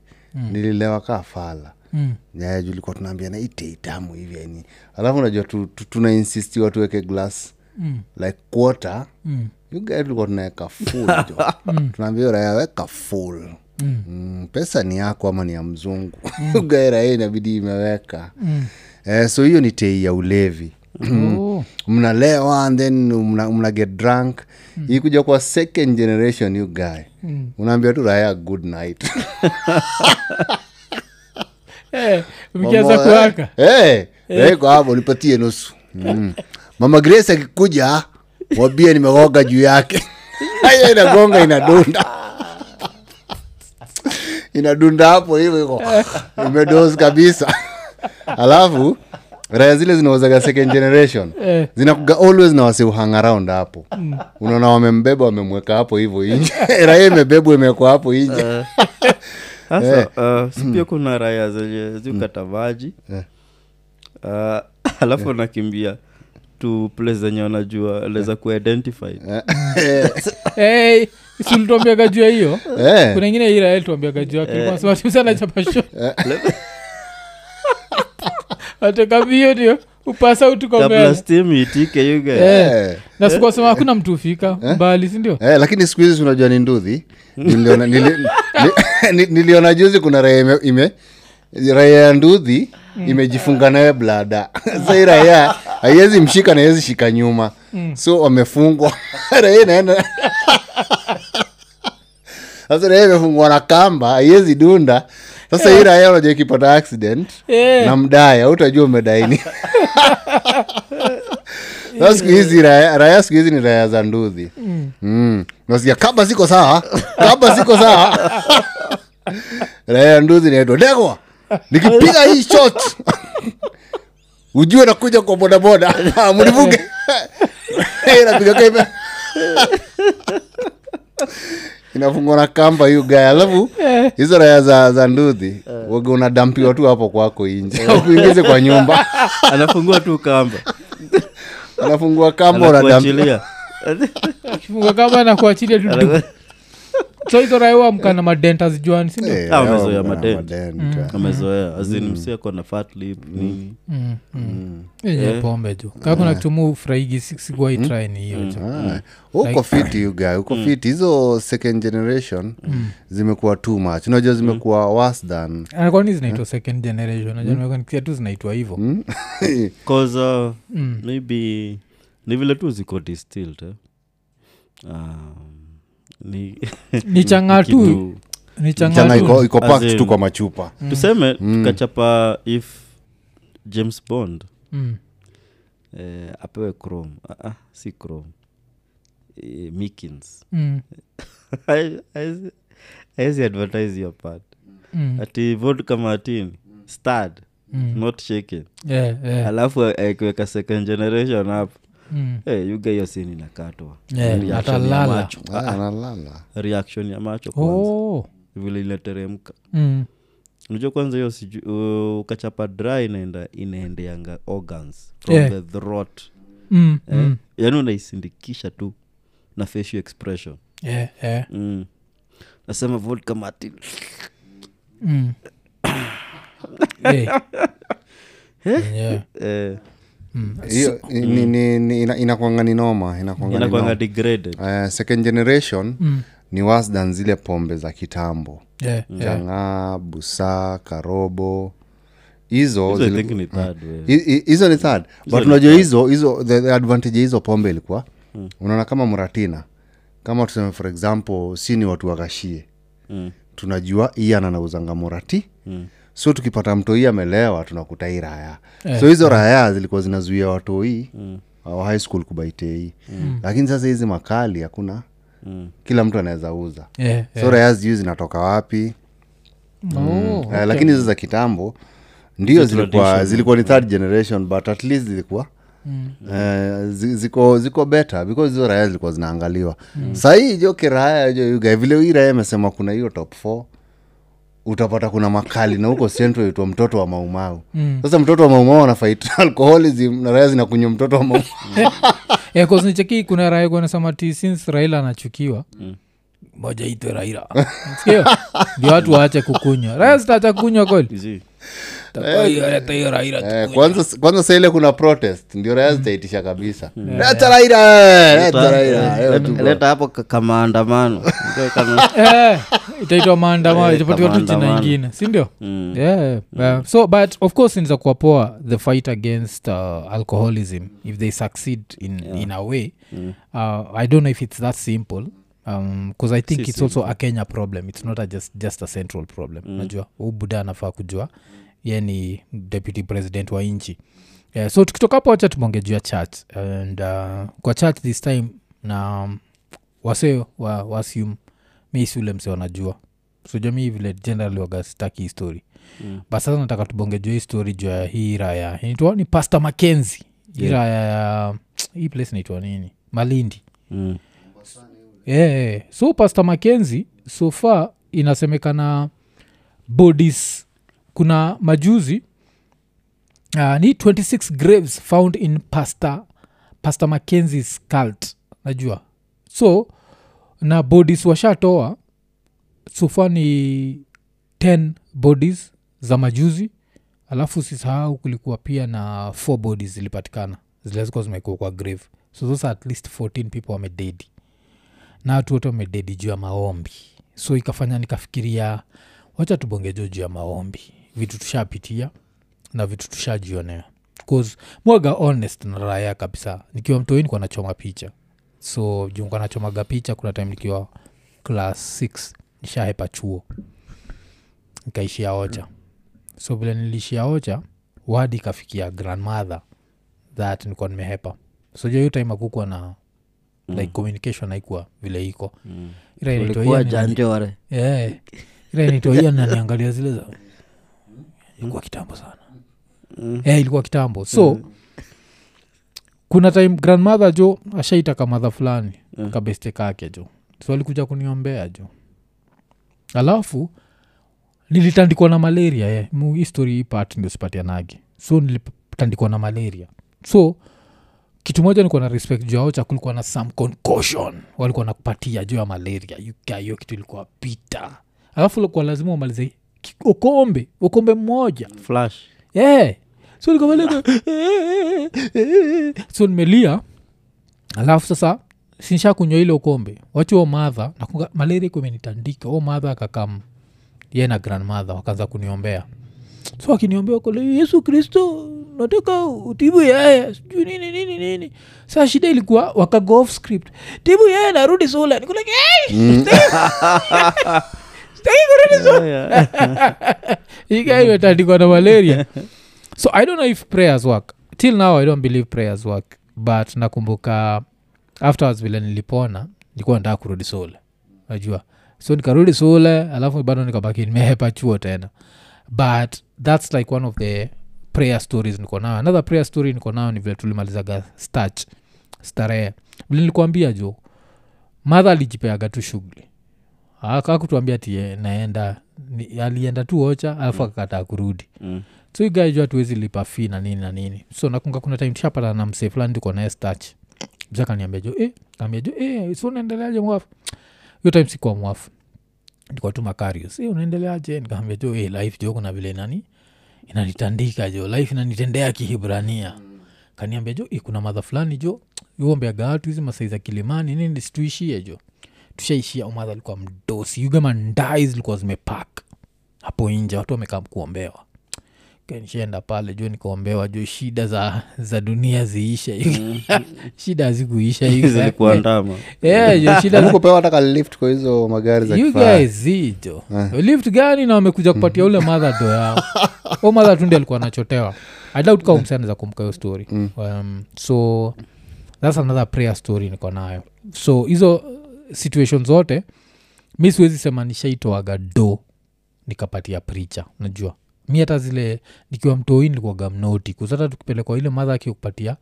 Speaker 3: nililewa kaa fala.
Speaker 1: Mm.
Speaker 3: nyaya juu tunaambia naiteitamu ite hivi yani alafu unajua tu, tu, tuna tuweke glass
Speaker 1: Mm.
Speaker 3: like quarter
Speaker 1: Mm.
Speaker 3: ugae tulikuwa tunaweka full jo tunaambia raya weka full
Speaker 1: Mm.
Speaker 3: mm, pesa ni yako ama ni ya mzungu ugae raya inabidi imeweka
Speaker 1: Mm.
Speaker 3: eh, so hiyo ni tei ya ulevi
Speaker 1: Oh.
Speaker 3: mnalewa and then mna, mna get drunk mm. ikuja kwa second generation you guy
Speaker 1: Mm.
Speaker 3: unaambia tu raya good night
Speaker 1: mkianza kuaka
Speaker 3: hey, hey, kwa hapo nipatie nusu mm. mama grace akikuja wabia nimegoga juu yake. Haya inagonga inadunda. Inadunda hapo hivyo iko imedos kabisa. Alafu raya zile zinaozaga second generation.
Speaker 1: Eh.
Speaker 3: zinakuga always na wase uhang around hapo. Unaona wamembeba wamemweka hapo hivyo inje. Raya imebebwa imewekwa hapo inje.
Speaker 2: Sasa uh, si pia kuna raya zenye ziukata maji
Speaker 3: Eh.
Speaker 2: uh, alafu nakimbia tu place zenye wanajua leza kuidentify
Speaker 1: hey, sulituambiaga juu ya hiyo?
Speaker 3: Eh.
Speaker 1: kuna ingine irael tuambiaga juu yake sematimsanachapasho ndio upasa
Speaker 2: kabla
Speaker 1: utukomea
Speaker 2: steam itike yuga
Speaker 3: Eh.
Speaker 1: na sikuwasema hakuna mtu ufika mbali sindio
Speaker 3: Eh, lakini siku hizi unajua ni ndudhi. Niliona, nili, niliona juzi kuna raya ime, ime ya nduthi mm. imejifunga nawe blada sai raia haiwezi mshika na haiwezi shika nyuma. So wamefungwa. Raia naenda sasa raia imefungwa na kamba haiwezi dunda. Sasa hii raia unajua ikipata accident
Speaker 1: yeah.
Speaker 3: na mdaya utajua umedaini sasa siku hizi siku hizi ni raya za nduthi mm. nasikia kaba ziko sawa kaba ziko sawa. Raya ya ndudhi naitwa degwa nikipiga hii shot ujue nakuja kwa bodaboda. Mlivuge mnivuge. Inapiga kebe inafungwa na kamba hiyo gaya alafu hizo raya za, za nduthi waga unadampiwa tu hapo kwako inje kuingize kwa nyumba.
Speaker 2: Anafungua tu kamba.
Speaker 3: Anafungua kamba unadampiwa
Speaker 2: anakuachilia.
Speaker 1: Kifunga na kuachilia tu so hizo raiwa mkana madentas juani sindio
Speaker 3: Eh,
Speaker 2: Ah, wamezoea
Speaker 3: wana
Speaker 2: madent.
Speaker 3: madent.
Speaker 2: amezoea azin msi ako na fat lip nini?
Speaker 1: Mm, mm. yenye pombe ju kaa kuna kitu mu furahigi ni hiyo jo
Speaker 3: Ah, uko fiti you guy uko fiti hizo second generation zimekuwa too much. Unajua zimekuwa worse than
Speaker 1: Ah, kwani zinaitwa second generation? Najua nimekuwa nikisikia tu zinaitwa hivo
Speaker 2: cause uh,
Speaker 1: Mm.
Speaker 2: maybe ni vile tu ziko distilled eh? um, ni
Speaker 1: ni changa tu. ni
Speaker 3: changa
Speaker 1: changa
Speaker 3: iko,
Speaker 1: tu.
Speaker 3: iko packed tu kwa machupa.
Speaker 2: Tuseme tukachapa if james bond
Speaker 1: Mm.
Speaker 2: eh, apewe chrome. Ah, ah, si chrome. Eh, mikins
Speaker 1: Mm.
Speaker 2: aezi advertise your part.
Speaker 1: Mm.
Speaker 2: ati vodka martini stad
Speaker 1: Mm.
Speaker 2: not shaken.
Speaker 1: Yeah, yeah.
Speaker 2: alafu akiweka second generation hapo
Speaker 1: Mm.
Speaker 2: hey, yuga hiyo sini nakatwa
Speaker 1: Yeah,
Speaker 2: ya
Speaker 1: atalala.
Speaker 2: macho.
Speaker 3: Analala
Speaker 2: reaction ya macho kwanza
Speaker 1: Oh.
Speaker 2: vile inateremka
Speaker 1: Mm.
Speaker 2: unajua kwanza hiyo siju- uh, ukachapa dry inaenda inaendeanga organs from
Speaker 1: Yeah.
Speaker 2: the throat
Speaker 1: mm,
Speaker 2: eh?
Speaker 1: mm.
Speaker 2: yaani unaisindikisha tu na facial expression
Speaker 1: Yeah, yeah.
Speaker 2: mm. nasema vodka martin
Speaker 1: Mm. hey. Yeah.
Speaker 2: eh,
Speaker 1: Mm.
Speaker 3: hiyo ni- ni- ni- ina- inakwanga ni noma inakwanga ni
Speaker 2: inakwanga
Speaker 3: noma.
Speaker 2: degraded
Speaker 3: Eh, second generation
Speaker 1: Mm.
Speaker 3: ni worse than zile pombe za kitambo
Speaker 1: Yeah, yeah.
Speaker 3: jang'aa busaa karobo hizo
Speaker 2: Hizo I
Speaker 3: zili-
Speaker 2: think ni third
Speaker 3: but unajua hizo hizo the, the advantage hizo pombe ilikuwa unaona kama mratina kama tuseme for example si ni watu wakashie
Speaker 2: Mm.
Speaker 3: tunajua hii ananauzanga murati
Speaker 2: Mm.
Speaker 3: So tukipata mtoi amelewa tunakuta hii raya so hizo raya zilikuwa zinazuia watoi mm. au high school kubaitei. Mm. lakini sasa hizi makali hakuna.
Speaker 2: Mm.
Speaker 3: kila mtu anaweza uza.
Speaker 1: Yeah,
Speaker 3: so raya sijui zinatoka wapi.
Speaker 1: Oh,
Speaker 3: okay. lakini hizo za kitambo ndio zilikuwa zilikuwa ni third generation but at least zilikuwa eh, zi- ziko ziko beta because hizo raya zilikuwa zinaangaliwa. Sahii jo kiraya jo yuga vile hii raya imesema kuna hiyo top 4 utapata kuna makali na huko central itwa mtoto wa maumau. Sasa mtoto wa maumau anafait alcoholism na raya zinakunywa mtoto wa maumau.
Speaker 1: Yeah, nicheki kuna raya kunasema ti since raila anachukiwa moja itwe raila. Ndio watu waache kukunywa. Raya zitaacha kunywa kweli
Speaker 3: Eh,
Speaker 1: tukunywe.
Speaker 3: kwanza kwanza saa kuna protest ndio raya zitaitisha kabisa. Leta raila leta raila
Speaker 2: Leta-
Speaker 3: leo tuko-
Speaker 2: leta hapo kamaandamano Ndio kama-
Speaker 1: Eh, itaitwa maandamano
Speaker 2: Eh,
Speaker 1: itapatiwa tu jina ingine sindio
Speaker 2: Mm.
Speaker 1: yeah, yeah. so but of course inza kuwa poa the fight against uh, alcoholism if they succeed in, in a way.
Speaker 2: Mm.
Speaker 1: uh, i don't know if it's that simple because i think
Speaker 2: Si
Speaker 1: it's also a kenya problem. It's not a just, just a central problem. Mm. najua huu buda anafaa kujua ye ni deputy president wa nchi yeah, so tukitoka hapo wacha tumonge juu ya and uh, kwa church this time na um, wase wa, wasum mi si ule mse wanajua sojami vile generally wagastaki histori
Speaker 2: Mm.
Speaker 1: but sasa nataka tubongejua hii story juu ya hii raya inaitwa ni pastor makenzi
Speaker 2: Yeah.
Speaker 1: iraya ya hii place inaitwa nini malindi
Speaker 2: Mm.
Speaker 1: yeah. so pasto makenzi so far inasemekana bodies kuna majuzi uh, ni 26 graves found in pastor, pastor mackenzie's cult najua. So na bodies washatoa. Sofa ni 10 bodies za majuzi. Alafu sisahau kulikuwa pia na four bodies zilipatikana. Zile zimekua kwa grave. So those at least 14 people wamededi. Na watu wote wamededi juu ya maombi. So ikafanya nikafikiria wacha tubongejo juu ya maombi vitu tushapitia na vitu tushajionea. Mwaga honest na raya kabisa. Nikiwa mtoini kwa nachoma picha. So juu nachomaga picha kuna time nikiwa class 6 nishahepa chuo. Nikaishia ocha so vile nilishia ocha wadi ikafikia grandmother. That nikuwa nimehepa. So jo hiyo time akukwa na like communication haikuwa vile iko.
Speaker 2: Mm.
Speaker 1: ira inaitwa naniangalia zile za ilikuwa kitambo sana.
Speaker 2: Mm.
Speaker 1: eh, ilikuwa kitambo. So kuna time grandmother jo ashaitaka madha fulani
Speaker 2: Mm.
Speaker 1: kabeste kake jo. So alikuja kuniombea jo. Alafu nilitandikwa na malaria eh. mu histori hii part ndio sipatianage so nilitandikwa na malaria. So kitu moja nikuwa na respect juu yao cha kulikuwa na some concussion. Walikuwa nakupatia juu ya malaria. Hiyo kitu ilikuwa pita alafu likuwa lazima umalize ukombe ukombe mmoja.
Speaker 2: Flash.
Speaker 1: Yeah. so nikamalika so nimelia alafu sasa sinsha kunywa ile ukombe. Wachi o madha nakunga malaria iko imenitandika. O madha akakam ye na grandmother wakaanza kuniombea. So akiniombea kole yesu kristo nataka utibu yeye. Sijui nini nini nini. Saa shida ilikuwa wakago off script. Tibu yeye narudi sula nikulake hey! kurudi sula ikaimetandikwa na malaria. So i don't know if prayers work. Till now i don't believe prayers work. But nakumbuka afterwards vile nilipona nilikuwa nataka kurudi sule najua so nikarudi sule alafu bado nikabaki nimehepa chuo tena. But thats like one of the prayer stories niko nayo. Another prayer story niko nayo ni vile tulimalizaga stach starehe. Vile nilikuambia jo madha alijipeaga tu shughuli akakutuambia ti naenda ni, alienda tu ocha alafu akakataa kurudi.
Speaker 2: Mm.
Speaker 1: so you guy juu lipa fi na nini na nini. So nakunga kuna time tushapata na msee fulani tuko naye stach msa kaniambia jo eh, kaambia jo eh, so unaendeleaje mwafu? Hiyo time sikuwa mwafu. Nikatuma karios eh, unaendeleaje? Nikaambia jo eh, life jo kuna vile nani? Inanitandika jo life inanitendea kihibrania. Kaniambia jo eh, kuna madha fulani jo uombeaga watu hizi masai za kilimani nini situishie jo tushaishia umadha alikuwa mdosi. Ugema ndai zilikuwa zimepak hapo nje watu wamekaa kuombewa. Nishaenda pale juu nikaombewa juu shida za za dunia ziishe shida hazikuisha
Speaker 2: zilikuandama
Speaker 1: yeah, jo shida
Speaker 3: kupewa hata lift kwa hizo magari za
Speaker 1: you
Speaker 3: kifahari.
Speaker 1: guys zijo lift gani na wamekuja kupatia ule madha do yao? O madha tundi alikuwa anachotewa. Idautka za kumka hiyo story. Um, so thats another prayer story niko nayo. So hizo situation zote mi siwezi sema nishaitoaga do nikapatia pricha najua mi hata zile nikiwa mtoi nilikuaga mnoti kusata tukipelekwa ile madha akikupatia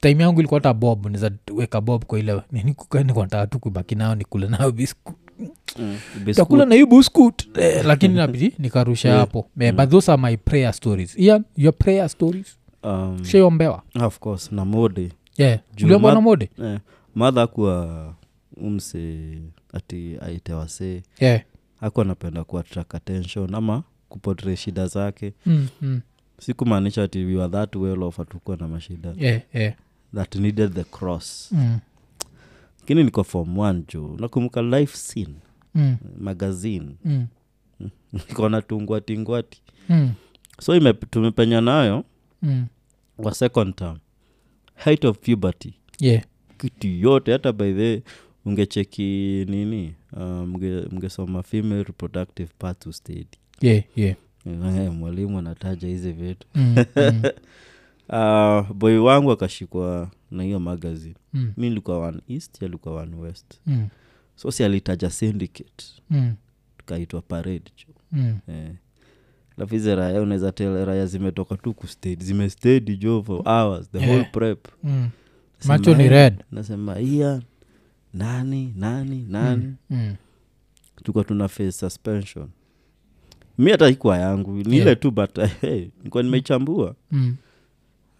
Speaker 1: time yangu ilikuwa hata bob nizaweka bob kwa ile nini tu kubaki nayo nikule nayo bisku takula na hiyo buskut eh, lakini nabidi nikarusha hapo. Eh, but those are my prayer stories. Ian, your prayer stories?
Speaker 2: Um,
Speaker 1: shaiombewa
Speaker 2: of course na mode
Speaker 1: yeah.
Speaker 2: Juu
Speaker 1: na mode
Speaker 2: yeah. madha akuwa umse ati aitewasee
Speaker 1: yeah.
Speaker 2: aku anapenda kuattract attention ama kupotre shida zake.
Speaker 1: Mm, mm.
Speaker 2: si kumaanisha ati we were that well off hatukuwa na mashida.
Speaker 1: Yeah, yeah.
Speaker 2: that needed the cross.
Speaker 1: Mm,
Speaker 2: lakini niko form one juu. Nakumbuka life scene?
Speaker 1: Mm,
Speaker 2: magazine.
Speaker 1: Mm,
Speaker 2: iko na tungwatingwati
Speaker 1: mm,
Speaker 2: so ime, tumepenya nayo
Speaker 1: mm.
Speaker 2: wa second term. Height of puberty.
Speaker 1: Yeah.
Speaker 2: kitu yote hata by the ungecheki nini? Uh, mge- mngesoma female reproductive part to state.
Speaker 1: Yeah, yeah.
Speaker 2: Eh, mwalimu anataja hizi vitu.
Speaker 1: Mm, mm,
Speaker 2: uh, boy wangu akashikwa na hiyo magazine.
Speaker 1: Mm,
Speaker 2: mi nilikuwa one east alikuwa one west.
Speaker 1: Mm,
Speaker 2: so si alitaja syndicate.
Speaker 1: Mm,
Speaker 2: tukaitwa parade jo.
Speaker 1: Mm.
Speaker 2: yeah lafuhizi raya unaweza tel raya zimetoka tu kustedi zimestedi jo for hours the
Speaker 1: Yeah.
Speaker 2: whole prep.
Speaker 1: Mm. Macho ni red.
Speaker 2: nasema iya nani nani nani
Speaker 1: mm.
Speaker 2: tulikuwa tuna face suspension mi hata ikwa yangu ni ile
Speaker 1: Yeah.
Speaker 2: tu but hey, nikuwa nimeichambua
Speaker 1: Mm.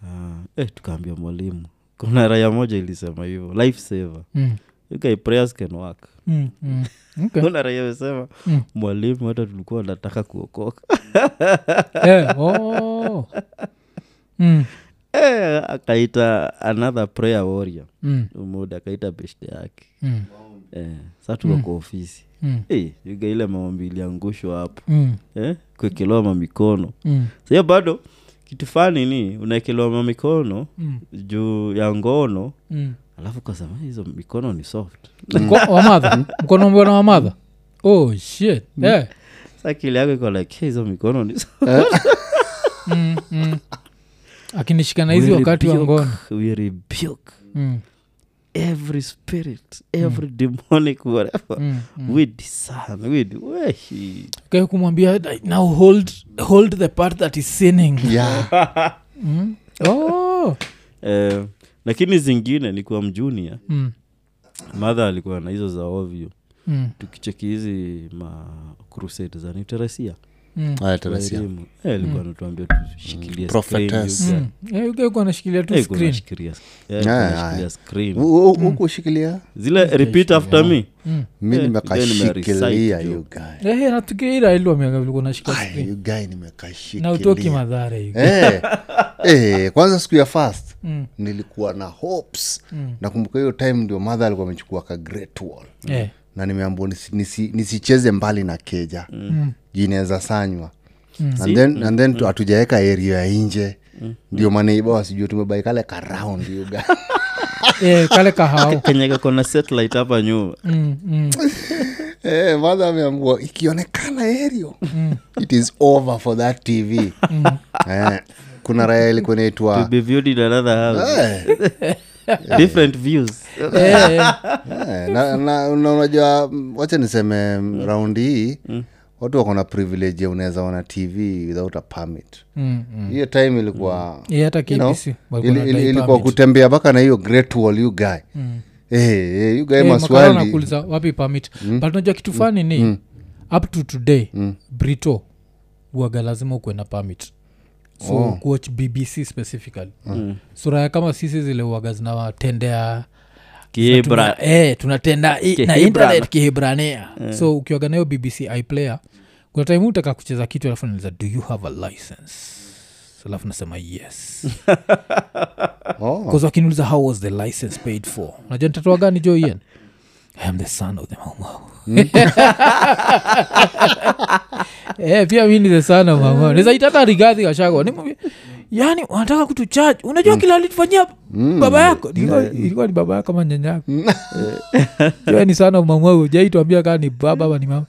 Speaker 2: uh, eh, tukaambia mwalimu kuna raya moja ilisema hivyo life saver
Speaker 1: Mm.
Speaker 2: Okay, prayers can work
Speaker 1: Mm. Mm. Okay.
Speaker 2: raya amesema
Speaker 1: Mm.
Speaker 2: mwalimu hata tulikuwa nataka kuokoka
Speaker 1: yeah, oh. Mm.
Speaker 2: Eh, akaita another prayer warrior
Speaker 1: Mm.
Speaker 2: akaita beshte yake
Speaker 1: Mm.
Speaker 2: eh, sa tuko kwa ofisi
Speaker 1: Mm.
Speaker 2: yuga ile maombi iliangushwa hapo
Speaker 1: Mm.
Speaker 2: eh, kuekelewa mamikono
Speaker 1: Mm.
Speaker 2: sahiyo bado kitu fani ni unaekelewa mamikono
Speaker 1: Mm.
Speaker 2: juu ya ngono
Speaker 1: Mm.
Speaker 2: alafu kasema hizo mikono ni soft
Speaker 1: wamadha mkono mbona wamadha oh shit yeah.
Speaker 2: sa akili yako iko like hizo mikono ni soft."
Speaker 1: mm. Mm. Akinishika na hizi wakati wa ngono
Speaker 2: we rebuke
Speaker 1: mm.
Speaker 2: every spirit every demonic whatever
Speaker 1: Mm. Mm.
Speaker 2: we discern we
Speaker 1: Okay, kumwambia now hold, hold the part that is sinning
Speaker 3: Yeah.
Speaker 1: mm. oh.
Speaker 2: eh, lakini zingine nikuwa mjunia
Speaker 1: mm.
Speaker 2: madha alikuwa na hizo za ovyo
Speaker 1: Mm.
Speaker 2: tukicheki hizi ma crusade za niterasia
Speaker 1: Mm.
Speaker 2: Eh,
Speaker 1: Mm.
Speaker 2: guy.
Speaker 1: Eh, anashikilia
Speaker 3: huku ushikilia?
Speaker 2: Zile repeat after me.
Speaker 1: Mm.
Speaker 3: mi
Speaker 2: Eh,
Speaker 3: nimekashikilia
Speaker 1: Eh, natukiira ilwa miaka vilikuwa utoki madhara
Speaker 3: Eh, eh, kwanza siku ya fast
Speaker 1: Mm.
Speaker 3: nilikuwa na hopes.
Speaker 1: Mm.
Speaker 3: nakumbuka hiyo time ndio madha alikuwa amechukua ka great wall.
Speaker 1: Eh.
Speaker 3: Na nimeambua nisi, nisi, mbali na keja.
Speaker 1: Mm.
Speaker 3: juu inaweza sanywa.
Speaker 1: Mm.
Speaker 3: and then, and then mm. hatujaweka area ya nje. Ndio maneiba wasijua tumebaikale karound yuga
Speaker 1: Eh, kale kahao.
Speaker 2: Satellite hapa nyuma.
Speaker 1: Mm, mm,
Speaker 3: eh, madha ameambua ikionekana aerial it is over for that tv eh, kuna raya ilikuwa inaitwa eh,
Speaker 2: different views
Speaker 1: Eh, eh.
Speaker 3: Eh, na, na, na unajua mm, wacha niseme mm. raundi hii watu wako na privilege ya unaweza ona tv without a permit
Speaker 1: Mm, mm.
Speaker 3: hiyo time ilikuwa
Speaker 1: mm. yeah,
Speaker 3: you know, ili- ili- ilikuwa kutembea mpaka na hiyo great wall you guy
Speaker 1: Mm.
Speaker 3: hey, hey, you guy
Speaker 1: hey, Makara wapi permit but unajua kitu fani ni up to today brito uaga lazima ukuwe na permit so
Speaker 3: Oh.
Speaker 1: kuwatch bbc specifically. So raya kama sisi zile uaga zinawatendea
Speaker 2: Kihebra.
Speaker 1: Tuna- eh, tunatenda i- na internet kihebrania so ukiwaga nayo bbc iplayer kuna time utaka kucheza kitu alafu naliza do you have a license? Alafu nasema yes.
Speaker 3: Oh.
Speaker 1: wakiniuliza how was the license paid for? Unajua nitatoa gani jo ian? I am the son of the mamau eh, pia mi ni the son nizaitaka rigadhi kashagwa nimwambia yani wanataka kutuchaji unajua kila alitufanyia baba yako. Ilikuwa ilikuwa ni baba yako ama nyanya yako? Jua ni sana mamau jaituambia kaa ni baba ama ni mama?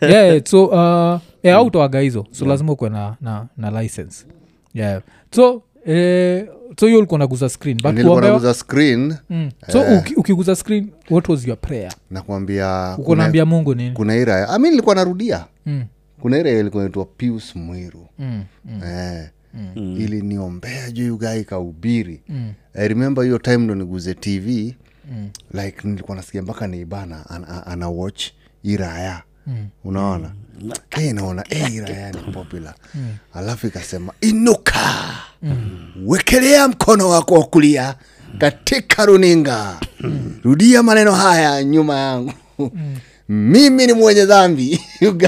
Speaker 1: Yeah, so uh, yeah, autoaga hizo. So lazima ukuwe na, na, na license. Yeah. so eh, so hiyo ulikuwa naguza screen. But kuombewa?
Speaker 3: screen.
Speaker 1: Mm. so uki, ukiguza screen what was your prayer?
Speaker 3: Nakwambia
Speaker 1: uko naambia mungu nini?
Speaker 3: kuna ira ami nilikuwa narudia.
Speaker 1: Mm.
Speaker 3: Kuna ile ilikuwa naitwa pius mwiru.
Speaker 1: Mm. Mm.
Speaker 3: eh, ili niombea juu ugai kaubiri.
Speaker 1: Mm.
Speaker 3: i remember hiyo time ndo niguze tv
Speaker 1: Mm.
Speaker 3: like nilikuwa nasikia mpaka neibana ana, ana, ana watch iraya
Speaker 1: Mm.
Speaker 3: unaona? Hey, naona hey, iraya ni popular. Alafu ikasema inuka! Wekelea mkono wako wa kulia katika runinga. Rudia maneno haya nyuma yangu mimi ni mwenye dhambi.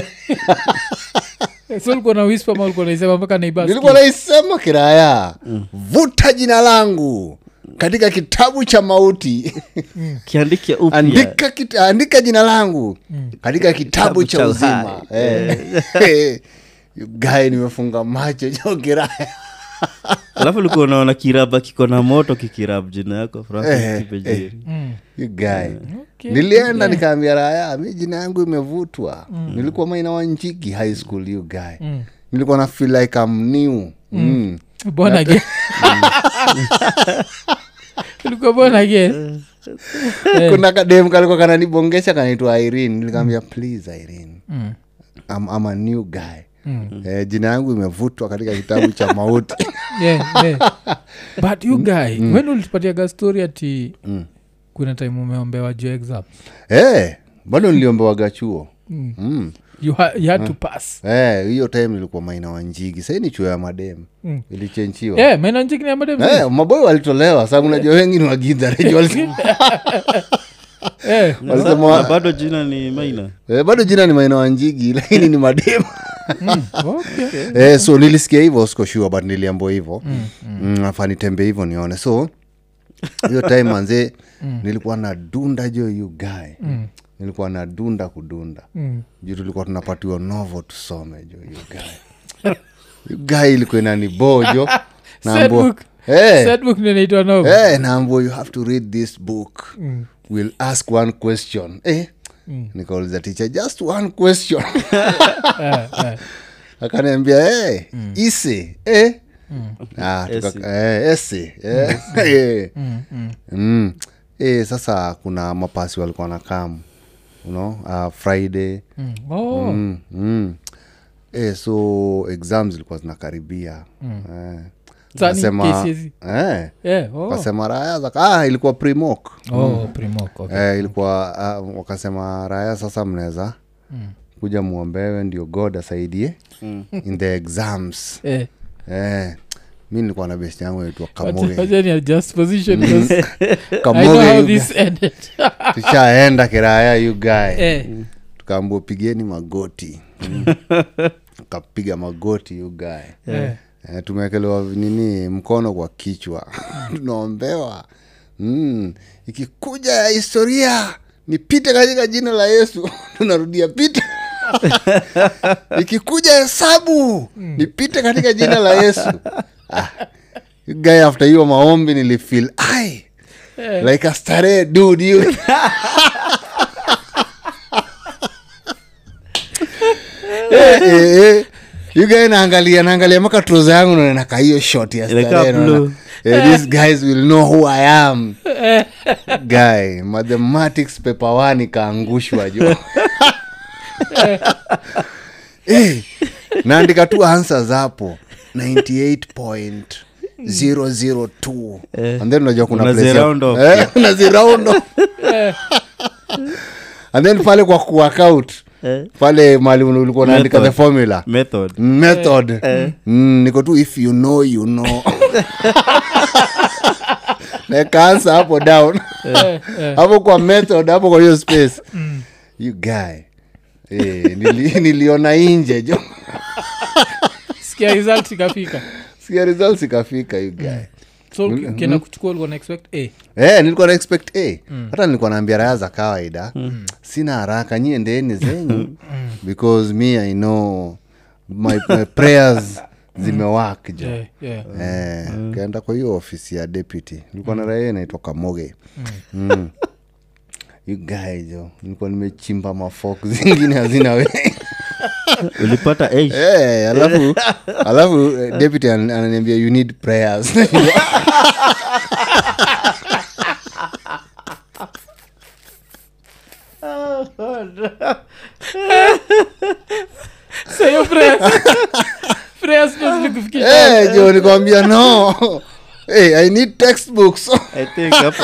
Speaker 1: Eh, so ulikuwa na whisper ama ulikuwa naisema mpaka neighbors
Speaker 3: nilikuwa naisema kiraya. Vuta jina langu katika kitabu cha mauti. Andika, kit, andika jina langu katika kitabu
Speaker 2: Kitabu
Speaker 3: cha uzima.
Speaker 2: hey.
Speaker 3: hey. gae nimefunga macho jo kiraya
Speaker 2: alafu ulikuwa unaona kiraba kiko na moto kikirab jina yako
Speaker 3: Eh,
Speaker 2: francis
Speaker 1: Mm.
Speaker 3: Guy.
Speaker 1: Okay.
Speaker 3: nilienda nikaambia raya mi jina yangu imevutwa. Nilikuwa maina wa njigi high school you guy.
Speaker 1: Mm.
Speaker 3: nilikuwa na feel like am new. Mm.
Speaker 1: born again ulikuwa born again Eh.
Speaker 3: kuna kadem kalikuwa kananibongesha kanaitwa irene. Nilikaambia please irene.
Speaker 1: Mm.
Speaker 3: I'm, I'm a new guy
Speaker 1: Mm.
Speaker 3: eh, jina yangu imevutwa katika kitabu cha mauti.
Speaker 1: Yeah, yeah. but you guy mm. when ulitupatiaga story ati kuna time umeombewa juu exam
Speaker 3: eh, bado niliombewaga chuo
Speaker 1: Mm.
Speaker 3: mm.
Speaker 1: you, ha, you had to pass.
Speaker 3: Eh, hiyo time ilikuwa maina wa njigi. Sahii ni chuo ya madem.
Speaker 1: Mm.
Speaker 3: ilichenchiwa.
Speaker 1: Yeah,
Speaker 3: Eh, maboy walitolewa. Sababu najua wengi ni wagidhareji walisema
Speaker 1: eh,
Speaker 3: walisema-
Speaker 2: Na bado jina ni maina
Speaker 3: eh, bado jina ni maina wanjigi lakini ni
Speaker 1: okay.
Speaker 3: eh, so nilisikia hivyo sikoshua but niliambua hivyo. Mm, nafaa nitembe hivyo nione. So hiyo time manze nilikuwa na dunda jo you guy. Nilikuwa na dunda kudunda.
Speaker 1: Mm.
Speaker 3: juu tulikuwa tunapatiwa novo tusome jo you guy. You guy ilikuwa inani bojo
Speaker 1: Sad hey,
Speaker 3: Eh,
Speaker 1: novel.
Speaker 3: eh, naambua you have to read this book. We'll ask one question. Eh, nikauliza ticha just one question akaniambia hey, ise eh? Ah, eh, ese eh, eh. Mm. Eh, sasa kuna mapasi walikuwa na kam you know, uh, friday
Speaker 1: Mm. Oh.
Speaker 3: mm, mm. Eh, so exams zilikuwa zinakaribia eh. Wakasema-
Speaker 1: KCSE?
Speaker 3: eh,
Speaker 1: Yeah, oh.
Speaker 3: wakasema raya za ah, ilikuwa primok.
Speaker 1: Oh, Primok, okay.
Speaker 3: eh, ilikuwa uh, wakasema raya sasa mnaweza kuja mwombewe ndio god asaidie in the exams.
Speaker 1: Eh,
Speaker 3: eh, mi nilikuwa na best yangu naitwa
Speaker 1: wacha-
Speaker 3: kamoge.
Speaker 1: wacha ni adjust position because I know
Speaker 3: kamoge
Speaker 1: how
Speaker 3: you
Speaker 1: this
Speaker 3: guy.
Speaker 1: ended.
Speaker 3: tushaenda kiraya you guy.
Speaker 1: Eh,
Speaker 3: tukaambua pigeni magoti. Kapiga magoti you guy.
Speaker 1: Eh.
Speaker 3: Eh, tumewekelewa nini? Mkono kwa kichwa. Tunaombewa. Mm. ikikuja ya historia nipite katika jina la yesu. Tunarudia pita ikikuja hesabu nipite katika jina la yesu. Ah. you guy after hiyo maombi nilifil ai like a starehe dude you. Eh, eh, eh. You guy naangalia naangalia maka troza yangu nanaka hiyo shot ya starehe, eh, these guys will know who i am. Guy mathematics paper one ikaangushwa jo. Hey, naandika tu answers hapo 98.002 and then unajua kuna. Eh, and then pale kwa kuakout
Speaker 2: Eh.
Speaker 3: pale mali ulikuwa naandika the formula.
Speaker 2: Method.
Speaker 3: Method. Mm, niko tu if you know you know. Nekaansa hapo down.
Speaker 1: Eh, eh.
Speaker 3: hapo kwa method hapo kwa hiyo space. You guy. Eh, nili, niliona inje jo.
Speaker 1: Sikia result ikafika.
Speaker 3: Sikia results ikafika you guy
Speaker 1: so uki- ukienda kuchukua ulikuwa na expect a?
Speaker 3: Eh, nilikuwa na expect a. Hata nilikuwa naambia raya za kawaida. Sina haraka nyie ndeni zenyu. Because me i know my, my prayers zimewak jo
Speaker 1: yeah, yeah.
Speaker 3: Eh, kaenda kwa hiyo ofisi ya deputy. Nilikuwa na raia inaitwa kamoge. Mm. you guy jo nilikuwa nimechimba mafok zingine hazina we
Speaker 2: ulipata hey,
Speaker 3: Eh, alafu alafu eh, deputy an- ananiambia you need prayers.
Speaker 1: Zilikufikisha.
Speaker 3: Eh, jo nikwambia no? Hey, i need textbooks.
Speaker 2: I think hapo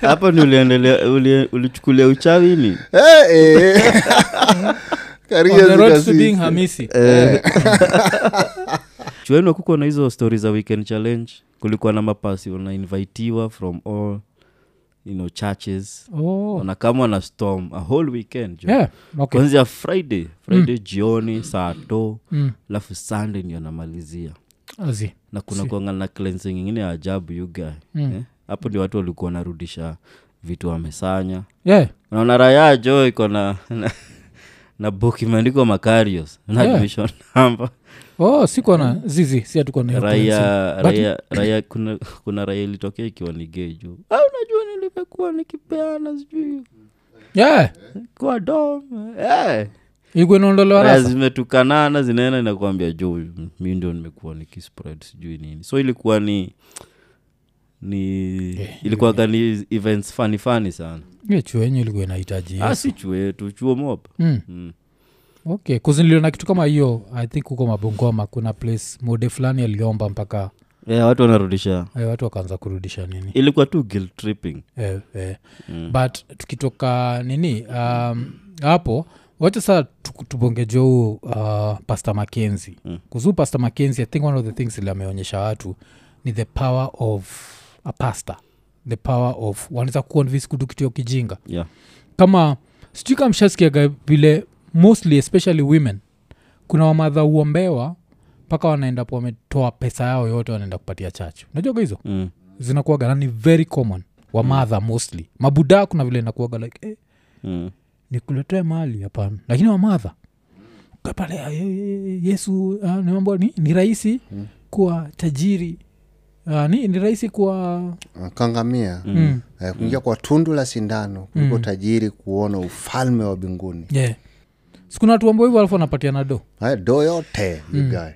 Speaker 2: hapo ni uliendelea ulichukulia uchawini
Speaker 3: Eh, hey, Career
Speaker 1: On the road to
Speaker 3: zikasi-
Speaker 1: being hamisi
Speaker 2: chuenu kuko na hizo stori za weekend challenge kulikuwa na mapasi unainvitiwa from all you know, churches
Speaker 1: Oh.
Speaker 2: unakamwa na storm a whole weekend jo.
Speaker 1: Yeah, okay.
Speaker 2: kwanzia friday friday jioni saa to
Speaker 1: Mm.
Speaker 2: sunday ndio
Speaker 1: anamalizia
Speaker 2: na kuna
Speaker 1: Si.
Speaker 2: kuanga na cleansing ingine ya ajabu yuga
Speaker 1: Mm.
Speaker 2: eh? hapo ndio watu walikuwa wanarudisha vitu wamesanya
Speaker 1: Yeah.
Speaker 2: naona raya jo iko na, na, book imeandikwa macarios na
Speaker 1: Yeah.
Speaker 2: admission number.
Speaker 1: Oh sikuwa na zizi si hatukuwa na
Speaker 2: raia raia raia kuna, kuna raia ilitokea ikiwa ni gay juu. Ah, unajua nilivyokuwa nikipeana sijui.
Speaker 1: Yeah.
Speaker 2: Kwa dom yeah
Speaker 1: ilikuwa inaondolewa
Speaker 2: zimetukanana zinaenda inakwambia juu mi ndio nimekuwa nikispread sijui nini. So ilikuwa ni ni ilikuwaga ni events fani fani sana
Speaker 1: yeah, chuo yenyu ilikuwa inahitaji
Speaker 2: ah, si chuo yetu chuo mob
Speaker 1: Mm.
Speaker 2: mm.
Speaker 1: okay kuziniliona kitu kama hiyo i think huko mabongoma kuna place mode fulani aliomba mpaka
Speaker 2: yeah, watu wanarudisha
Speaker 1: yeah, watu wakaanza kurudisha nini
Speaker 2: ilikuwa tu guilt tripping
Speaker 1: yeah, yeah.
Speaker 2: Mm.
Speaker 1: but tukitoka nini um, hapo wacha saa tu- tubongeje huu uh, pastor makenzi
Speaker 2: Mm.
Speaker 1: kuzuu pastor makenzi i think one of the things ile ameonyesha watu ni the power of a pastor. The power of wanaweza kuconvince kutu kitu ya kijinga
Speaker 2: yeah.
Speaker 1: kama sijui kama mshasikiaga vile mostly especially women kuna wamadha uombewa mpaka wanaenda po wametoa pesa yao yote wanaenda kupatia chachu unajuaga hizo?
Speaker 2: Mm.
Speaker 1: zinakuaga nani very common. Wamadha mostly. Mabuda kuna vile inakuaga like eh,
Speaker 2: Mm.
Speaker 1: nikuletee mali hapana. Lakini wamadha kapale "Ah, ye- ye- yesu uh, ni mambo ni, ni rahisi
Speaker 3: Mm.
Speaker 1: kuwa tajiri uh, ni, ni rahisi kuwa
Speaker 3: Ah, kangamia
Speaker 2: Mm.
Speaker 1: mm.
Speaker 3: Eh, kuingia kwa tundu la sindano kuliko
Speaker 1: Mm.
Speaker 3: tajiri kuona ufalme wa binguni
Speaker 1: yeah. sikuna watu ambao hivyo alafu wanapatia na do
Speaker 3: Haya, do yote
Speaker 1: Mm.
Speaker 3: guy.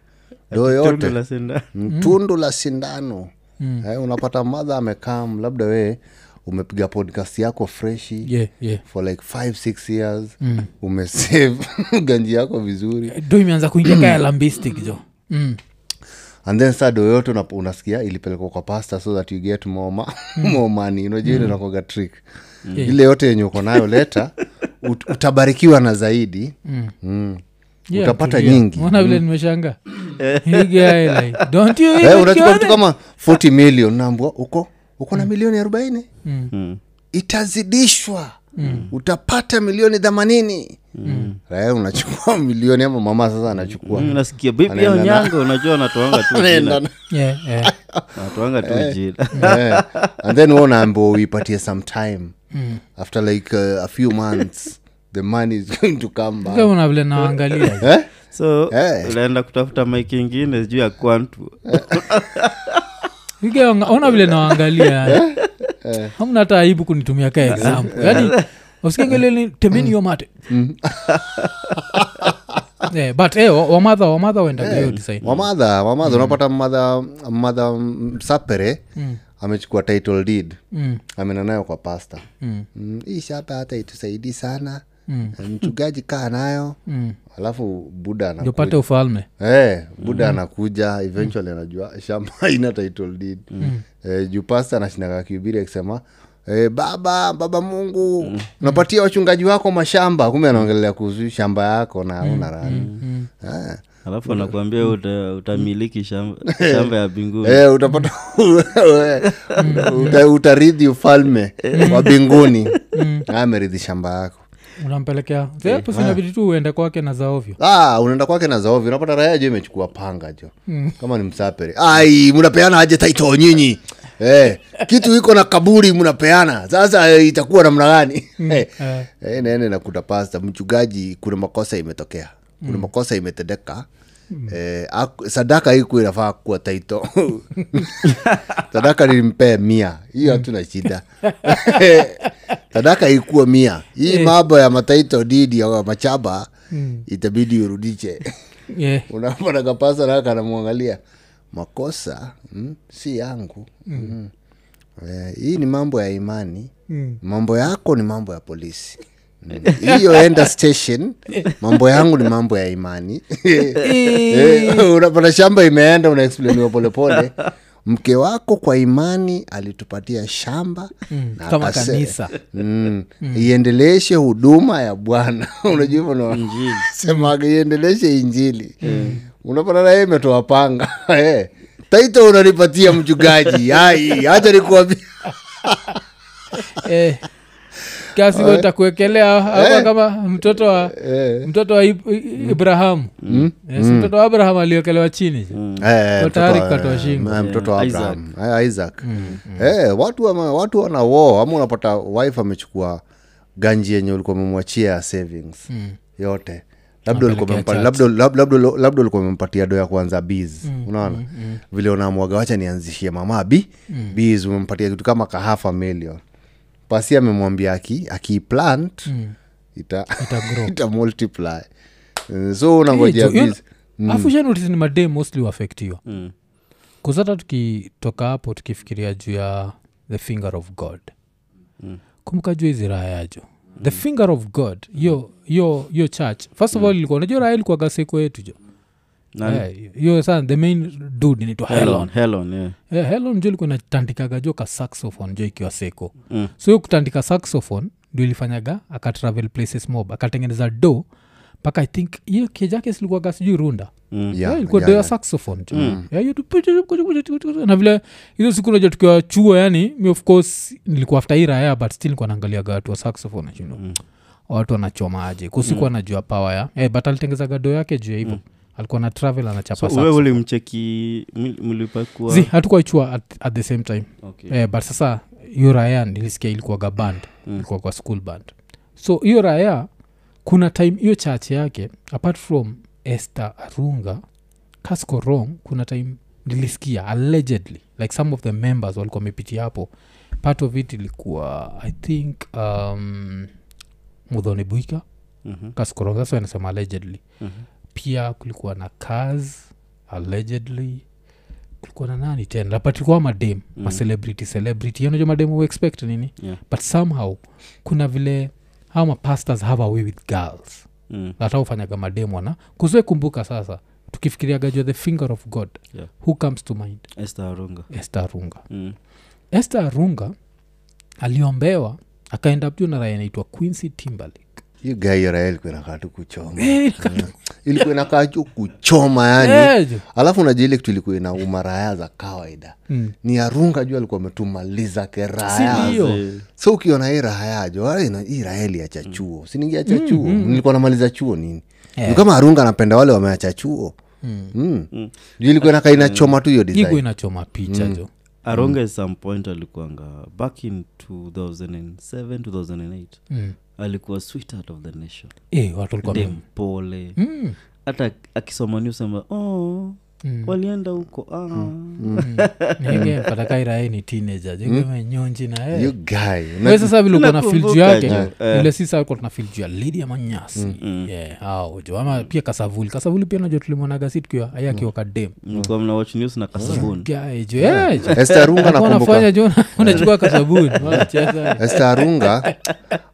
Speaker 3: do yote
Speaker 2: Tundu la sindano.
Speaker 3: Mm, tundu la sindano
Speaker 1: Mm.
Speaker 3: Eh, unapata madha amekam labda we umepiga podcast yako freshi
Speaker 1: yeah, yeah.
Speaker 3: for like five six years
Speaker 1: Mm.
Speaker 3: umesave ganji yako vizuri
Speaker 1: do imeanza kuingia kaya lambistic jo mm.
Speaker 3: And then saa doyote unasikia ilipelekwa kwa pasta so that you get more, ma, more money unajua ile inakuwaga trick
Speaker 1: Yeah.
Speaker 3: ile yote yenye uko nayo leta ut, utabarikiwa na zaidi
Speaker 1: Mm.
Speaker 3: mm.
Speaker 1: Yeah,
Speaker 3: utapata
Speaker 1: tulia.
Speaker 3: nyingi
Speaker 1: vile nimeshanga Hii guy like, don't you
Speaker 3: Eh, unachukua vitu kama 40 million naambua uko uko na milioni arobaini
Speaker 1: Mm.
Speaker 2: Mm.
Speaker 3: itazidishwa utapata milioni themanini. Raya unachukua milioni ama mama sasa anachukua.
Speaker 2: Mm, nasikia bibi nyanga unajua anatoanga tu jina.
Speaker 1: Yeah, yeah.
Speaker 2: anatoanga tu jina.
Speaker 3: Eh, and then unaambiwa uipatie some time
Speaker 1: Mm.
Speaker 3: after like uh, a few months the money is going to come back.
Speaker 1: Kama una vile naangalia.
Speaker 3: Eh?
Speaker 2: so
Speaker 3: hey.
Speaker 2: unaenda kutafuta maiki ingine juu ya kwantu
Speaker 1: ona vile nawangalia hamna hata aibu kunitumia ka example yani usikengeleni temeni hiyo mate. Yeah, but eh, wamadha wamadha wendaga yeah, design
Speaker 3: wamadha mm. unapata madha madha msapere
Speaker 1: Mm.
Speaker 3: amechukua title deed.
Speaker 1: Mm,
Speaker 3: amenanayo kwa pasta
Speaker 1: mm,
Speaker 3: mm, hii shapa hata itusaidi sana
Speaker 1: mm,
Speaker 3: mchungaji kaa nayo
Speaker 1: mm.
Speaker 3: alafu buda
Speaker 1: ndio
Speaker 3: anakuja
Speaker 1: pate ufalme
Speaker 3: hey, buda anakuja eventually anajua shamba ina title deed. Eh, juu pasta anashinaga kibiri akisema Eh, baba baba mungu unapatia wachungaji wako mashamba. Kumbe anaongelea kuhusu shamba yako na una rani. Ah.
Speaker 2: alafu anakuambia uta, utamiliki shamba, shamba ya binguni
Speaker 3: hey, utapata uta, utaridhi ufalme wa binguni ameridhi shamba yako
Speaker 1: unampelekea. Sinabidi tu uende kwake na zaovyo
Speaker 3: ah, unaenda kwake na zaovyo unapata raya jo imechukua panga jo. Kama ni msapere ai mnapeana aje taito nyinyi? Eh, kitu iko na kaburi mnapeana. Sasa eh, itakuwa namna gani? Eh,
Speaker 1: eh.
Speaker 3: eh, nene nakuta pasta mchungaji kuna makosa imetokea. Kuna makosa imetendeka Eh, aku- sadaka iku inafaa kuwa taito sadaka nilimpee mia. Hiyo hatuna shida. Sadaka ikuwa mia. Hii mambo ya mataito didi ya machaba itabidi urudishe.
Speaker 1: Yeah.
Speaker 3: naka makosa mm, si yangu. Mm. Eh, hii ni mambo ya imani.
Speaker 1: Mm.
Speaker 3: mambo yako ni mambo ya polisi Mm. hiyo enda station mambo yangu ni mambo ya imani. Unapata shamba imeenda unaexplaniwa polepole mke wako kwa imani alitupatia shamba na
Speaker 1: kama
Speaker 3: akase-
Speaker 1: kanisa.
Speaker 3: mm, iendeleshe huduma ya bwana. Unajua hivyo semaga iendeleshe injili. Unapata naye imetoa panga. Taito unanipatia mchungaji. Ai hacha nikuambia
Speaker 1: eh. Kasi takuekelea hapa kama mtoto wa mtoto wa Ib- I- ibrahamu. Eh, si mtoto wa abraham aliwekelewa chini.
Speaker 3: Eh,
Speaker 1: Kwa
Speaker 3: mtoto
Speaker 1: tayari
Speaker 3: wa-
Speaker 1: kukatwa shingo.
Speaker 3: eh, mtoto wa
Speaker 2: Isaac.
Speaker 3: Eh, Eh, watu watu wana wo ama unapata wife amechukua ganji yenye ulikuwa memwachia ya savings yote. Labda ulikuwa umempatia do ya kuanza mm, unaona? vile unamwaga wacha nianzishie mama b mm. bs umempatia kitu kama kahafa million pasi amemwambia aki akiplant ita,
Speaker 1: Itagrow.
Speaker 3: ita multiply. So
Speaker 1: Hey, afu shanotisi ni madem mostly uafektiwa
Speaker 2: Mm.
Speaker 1: kuzata tukitoka hapo tukifikiria juu ya the finger of god.
Speaker 2: Mm.
Speaker 1: kumbuka juu hizi raha yajo the finger of god yo yo yo church. First of all ilikuwa unajua raha ilikuwa gaseko yetu jo.
Speaker 2: Nani?
Speaker 1: Eh, hiyo saa the main dud inaitwa
Speaker 2: Helon,
Speaker 1: helon
Speaker 2: Helon, yeah.
Speaker 1: Eh, helon jo ilikuwa inatandikaga jo ka saxophone jo ikiwa seko
Speaker 2: Mm.
Speaker 1: so hiyo kutandika saxophone ndio ilifanyaga akatravel places mob akatengeneza do mpaka i think hiyo kejake silikuaga sijui runda
Speaker 2: Mm.
Speaker 3: Yeah,
Speaker 1: Yeah, ilikuwa
Speaker 3: yeah,
Speaker 1: do ya
Speaker 3: yeah.
Speaker 1: saxophone. Yeah, na vile hizo siku naja tukiwa chuo yani mi of course nilikuwa after hii raya but still nikuwa naangaliaga watu wa saxophone you know. watu wanachoma aje mm. najua power ya eh, but alitengezaga do yake juu ya hivyo alikuwa na travel anachapa
Speaker 2: so ulimcheki mli- mlipakua
Speaker 1: zi hatukuaichua at, at the same time.
Speaker 2: Okay.
Speaker 1: eh, but sasa hiyo raya nilisikia ilikuwaga band
Speaker 2: Mm.
Speaker 1: ilikuwa kwa school band so hiyo raya kuna time hiyo chache yake apart from esther arunga casco wrong kuna time nilisikia allegedly like some of the members walikuwa wamepitia hapo. Part of it ilikuwa i think um, mudhoni buika
Speaker 2: Mhm,
Speaker 1: casco wrong sasa anasema allegedly.
Speaker 2: Mhm.
Speaker 1: Pia kulikuwa na kaz allegedly kulikuwa na nani tena ilikuwa madem mm. macelebrity celebrity unajua madem expect nini
Speaker 2: Yeah.
Speaker 1: but somehow kuna vile hawa mapastors have away way with girls
Speaker 2: Mm.
Speaker 1: hata ufanyaga madem ana kuzwe kumbuka sasa tukifikiriaga jua the finger of god
Speaker 2: Yeah.
Speaker 1: who comes to mind
Speaker 2: Esther Arunga.
Speaker 1: esther arunga
Speaker 2: Mm.
Speaker 1: esther arunga aliombewa akaenda juu na raya inaitwa quincy timberlake
Speaker 3: hiyo gai raha ilikuwa inakaa tu kuchoma.
Speaker 1: Eh,
Speaker 3: ilikuwa inakaa tu kuchoma yani.
Speaker 1: Eh, jo.
Speaker 3: alafu unajua ile kitu ilikuwa ina umaraya za kawaida.
Speaker 1: Mm.
Speaker 3: ni arunga juu alikuwa ametumaliza
Speaker 1: Si
Speaker 3: keraya
Speaker 1: ndio?
Speaker 2: Eh,
Speaker 3: so ukiona hii raha yajo "Ah, ina- hii raha iliacha chuo. Siningiacha chuo? nilikuwa namaliza chuo nini?
Speaker 1: Yeah.
Speaker 3: Kama arunga anapenda wale wameacha chuo. Mm. juu ilikuwa inakaa inachoma tu hiyo
Speaker 1: igu
Speaker 3: design.
Speaker 1: inachoma picha jo.
Speaker 2: Aronga at some point alikuanga back in 2007 2008
Speaker 1: mm.
Speaker 2: Alikuwa sweetheart of the nation
Speaker 1: e, watu walikuwa
Speaker 2: pole
Speaker 1: Mm.
Speaker 2: hata akisoma ni usema oh,
Speaker 1: Mm.
Speaker 2: walienda huko. Ah.
Speaker 1: nige patakairae ni teenager. Jegemenyonji na
Speaker 3: you
Speaker 1: eh.
Speaker 3: guy.
Speaker 1: We sasa vile uko na fil juu yake.
Speaker 2: ile eh.
Speaker 1: sisa alikuwa tuna fil juu ya lidia manyasi. Yeah, hao ama pia kasavuli. Kasavuli pia najua tulimwonaga si tukiwa aya akiwa kadem.
Speaker 2: Mlikuwa mna watch news na kasabuni
Speaker 1: Guy jo, eh, unachukua kasabuni.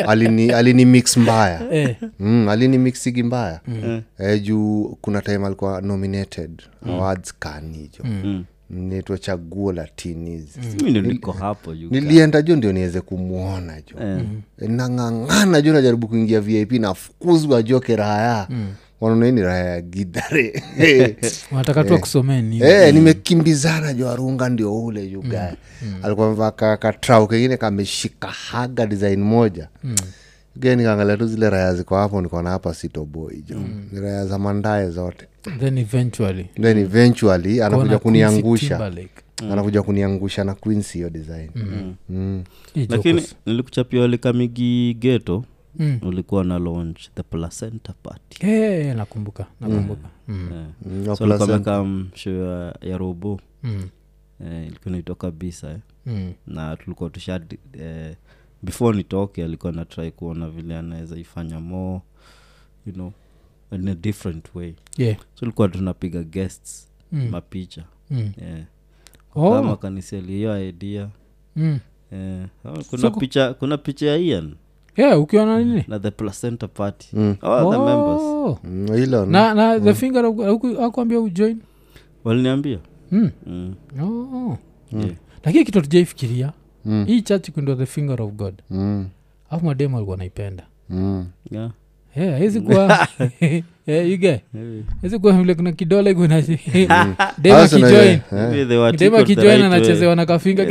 Speaker 3: Alini, alini mix mbaya.
Speaker 1: Eh,
Speaker 3: mm, alini mixigi mbaya.
Speaker 2: Mm.
Speaker 3: eh, juu kuna time alikuwa nominated awards kanijo
Speaker 2: Mm.
Speaker 3: naitwa chaguo la tinis
Speaker 2: mi niko hapo you
Speaker 3: nilienda jo ndio niweze kumwona jo. Nang'ang'ana jo najaribu kuingia vip nafukuzwa jo keraya mm. Wanaonaini raha raya ya gidhare
Speaker 1: wanataka tu akusomeni
Speaker 3: Eh, nimekimbizana jo arunga ndio ule yugae alikuwa mvaa katrau kengine kameshika haga design moja. Mm. Nikaangalia tu zile raya ziko hapo nikaona hapa sitoboi jo ni raya za mandae zote
Speaker 1: then eventually
Speaker 3: then eventually anakuja kuniangusha
Speaker 1: mm.
Speaker 3: Anakuja kuniangusha na quincy hiyo design mm.
Speaker 1: Hii
Speaker 2: lakini nilikuchapia likamigi geto
Speaker 1: Mm.
Speaker 2: ulikuwa na launch the placenta party
Speaker 1: hey, nakumbuka nakumbuka Mm.
Speaker 2: Eh.
Speaker 3: Mm,
Speaker 2: so
Speaker 3: no
Speaker 2: so
Speaker 3: placenta.
Speaker 2: show ya, ya robo
Speaker 1: Mm.
Speaker 2: eh, ilikuwa inaitwa kabisa eh.
Speaker 1: Mm.
Speaker 2: na tulikuwa tusha eh, before nitoke alikuwa na try kuona vile anaweza ifanya more you know in a different way
Speaker 1: Yeah.
Speaker 2: so likuwa tunapiga guests
Speaker 1: Mm.
Speaker 2: mapicha
Speaker 1: Mm.
Speaker 2: yeah.
Speaker 1: Oh.
Speaker 2: kama kaniseli hiyo idea
Speaker 1: Mm.
Speaker 2: eh, oh, kuna
Speaker 1: So
Speaker 2: picha kuna picha ya ian
Speaker 1: Yeah, ukiwa na nini
Speaker 2: na the placenta party
Speaker 3: Mm.
Speaker 2: oh, the members
Speaker 1: Oh.
Speaker 3: Mm, ilo,
Speaker 1: na na the finger akuambia ujoin
Speaker 2: waliniambia
Speaker 1: mm.
Speaker 2: mm.
Speaker 1: oh.
Speaker 2: yeah.
Speaker 1: lakini kitu tujaifikiria
Speaker 3: Mm.
Speaker 1: hii church kundo the finger of god.
Speaker 3: Mm,
Speaker 1: afu mademu alikuwa naipenda
Speaker 3: mm.
Speaker 2: Yeah.
Speaker 1: yeah, hezi kuwa yeah, yuge
Speaker 2: Maybe.
Speaker 1: hezi kuwa vile kuna kidole kuna akijoin
Speaker 3: eh,
Speaker 1: anachezewa na kafinga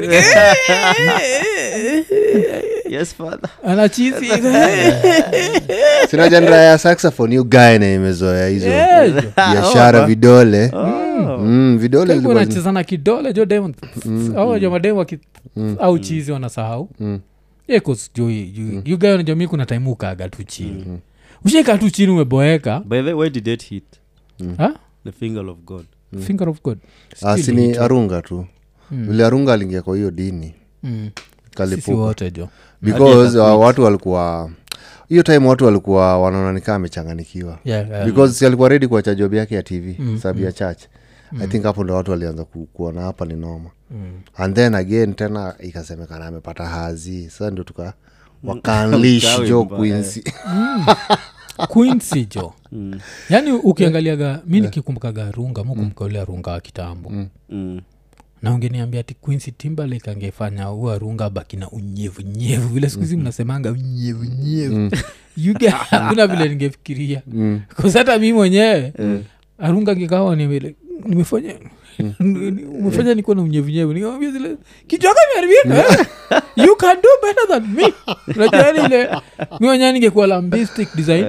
Speaker 2: yes father.
Speaker 1: Anachizi
Speaker 3: sina ya saxophone hiyo gae na imezoea hizo. Biashara vidole. Mm, vidole zilikuwa zi-
Speaker 1: unacheza na kidole jo dem au jo mademu waki au chizi wanasahau. Ekosjugajo mi kuna time ukaga tu chini. Ushaika tu chini umeboeka.
Speaker 2: By the way did it hit?
Speaker 1: Ha?
Speaker 2: the finger of god.
Speaker 1: Finger of god.
Speaker 3: Ah, arunga tu. Vile arunga aliingia kwa hiyo dini.
Speaker 1: Mm.
Speaker 3: kalipuka.
Speaker 1: Wote jo
Speaker 3: because uh, watu walikuwa hiyo time watu walikuwa wanaona nikaa amechanganikiwa
Speaker 1: Yeah, yeah.
Speaker 3: because si alikuwa redi kuacha job yake ya tv mm, sababu ya church. I think hapo ndo watu walianza ku, kuona hapa ni noma
Speaker 1: Mm.
Speaker 3: and then again tena ikasemekana amepata hazi. Sasa ndio tuka
Speaker 2: wakanlish
Speaker 3: jo quincy.
Speaker 1: Quincy jo yaani ukiangaliaga mi nikikumbukaga runga mukumbuka ule arunga wa kitambo.
Speaker 2: Mm.
Speaker 1: Na ungeniambia ati quincy timberlake angefanya uarunga arunga baki na unyevunyevu vile siku hizi mnasemanga unyevunyevu yuge hakuna vile ningefikiria. Because hata mi mwenyewe arunga ngikawa ni vile nimefanya umefanya niko na unyevunyevu nikamwambia zile kichwaka imeharibika you can do better than me. Unajua yani ile mi wenyewe ningekuwa lambistic design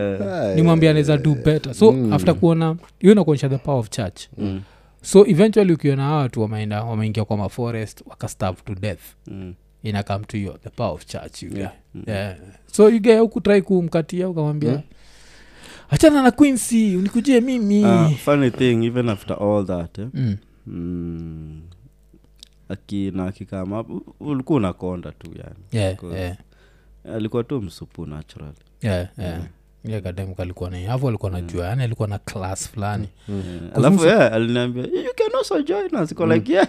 Speaker 1: nimwambia anaweza do better. So after kuona hiyo nakuonyesha the power of church.
Speaker 2: Mm.
Speaker 1: So eventually ukiona hawa watu wameenda wameingia kwa maforest wakastav to death
Speaker 2: Mm.
Speaker 1: ina come to you the power of church you guy. yeah. so you guy ukutrai kumkatia ukamwambia achana na quincy unikujie mimi
Speaker 2: Uh, funny thing even after all that eh?
Speaker 1: mm.
Speaker 2: mm. akina akikama ulikuwa unakonda tu yani
Speaker 1: yeah, yeah.
Speaker 2: alikuwa tu msupu natural
Speaker 1: yeah, yeah. yeah, kadem kalikuwa na hapo alikuwa najua yani alikuwa na class fulani.
Speaker 2: Yeah. alafu aliniambia you can also join us. Iko like yeah.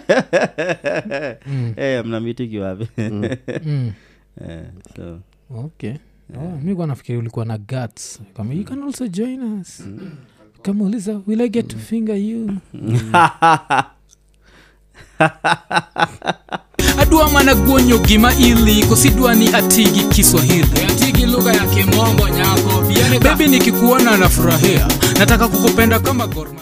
Speaker 2: Eh, mnamitiki wapi?
Speaker 1: Mm.
Speaker 2: yeah, so.
Speaker 1: Okay. Oh, mi kuwa nafikiri ulikuwa na guts. Kama you can also join us. Kamuuliza will i get to finger you
Speaker 4: adwa mana guonyo gima ili kosidwa ni atigi kiswahili. Atigi lugha ya kimombo nyako bebi nikikuona nafurahia. Nataka kukupenda kama gorma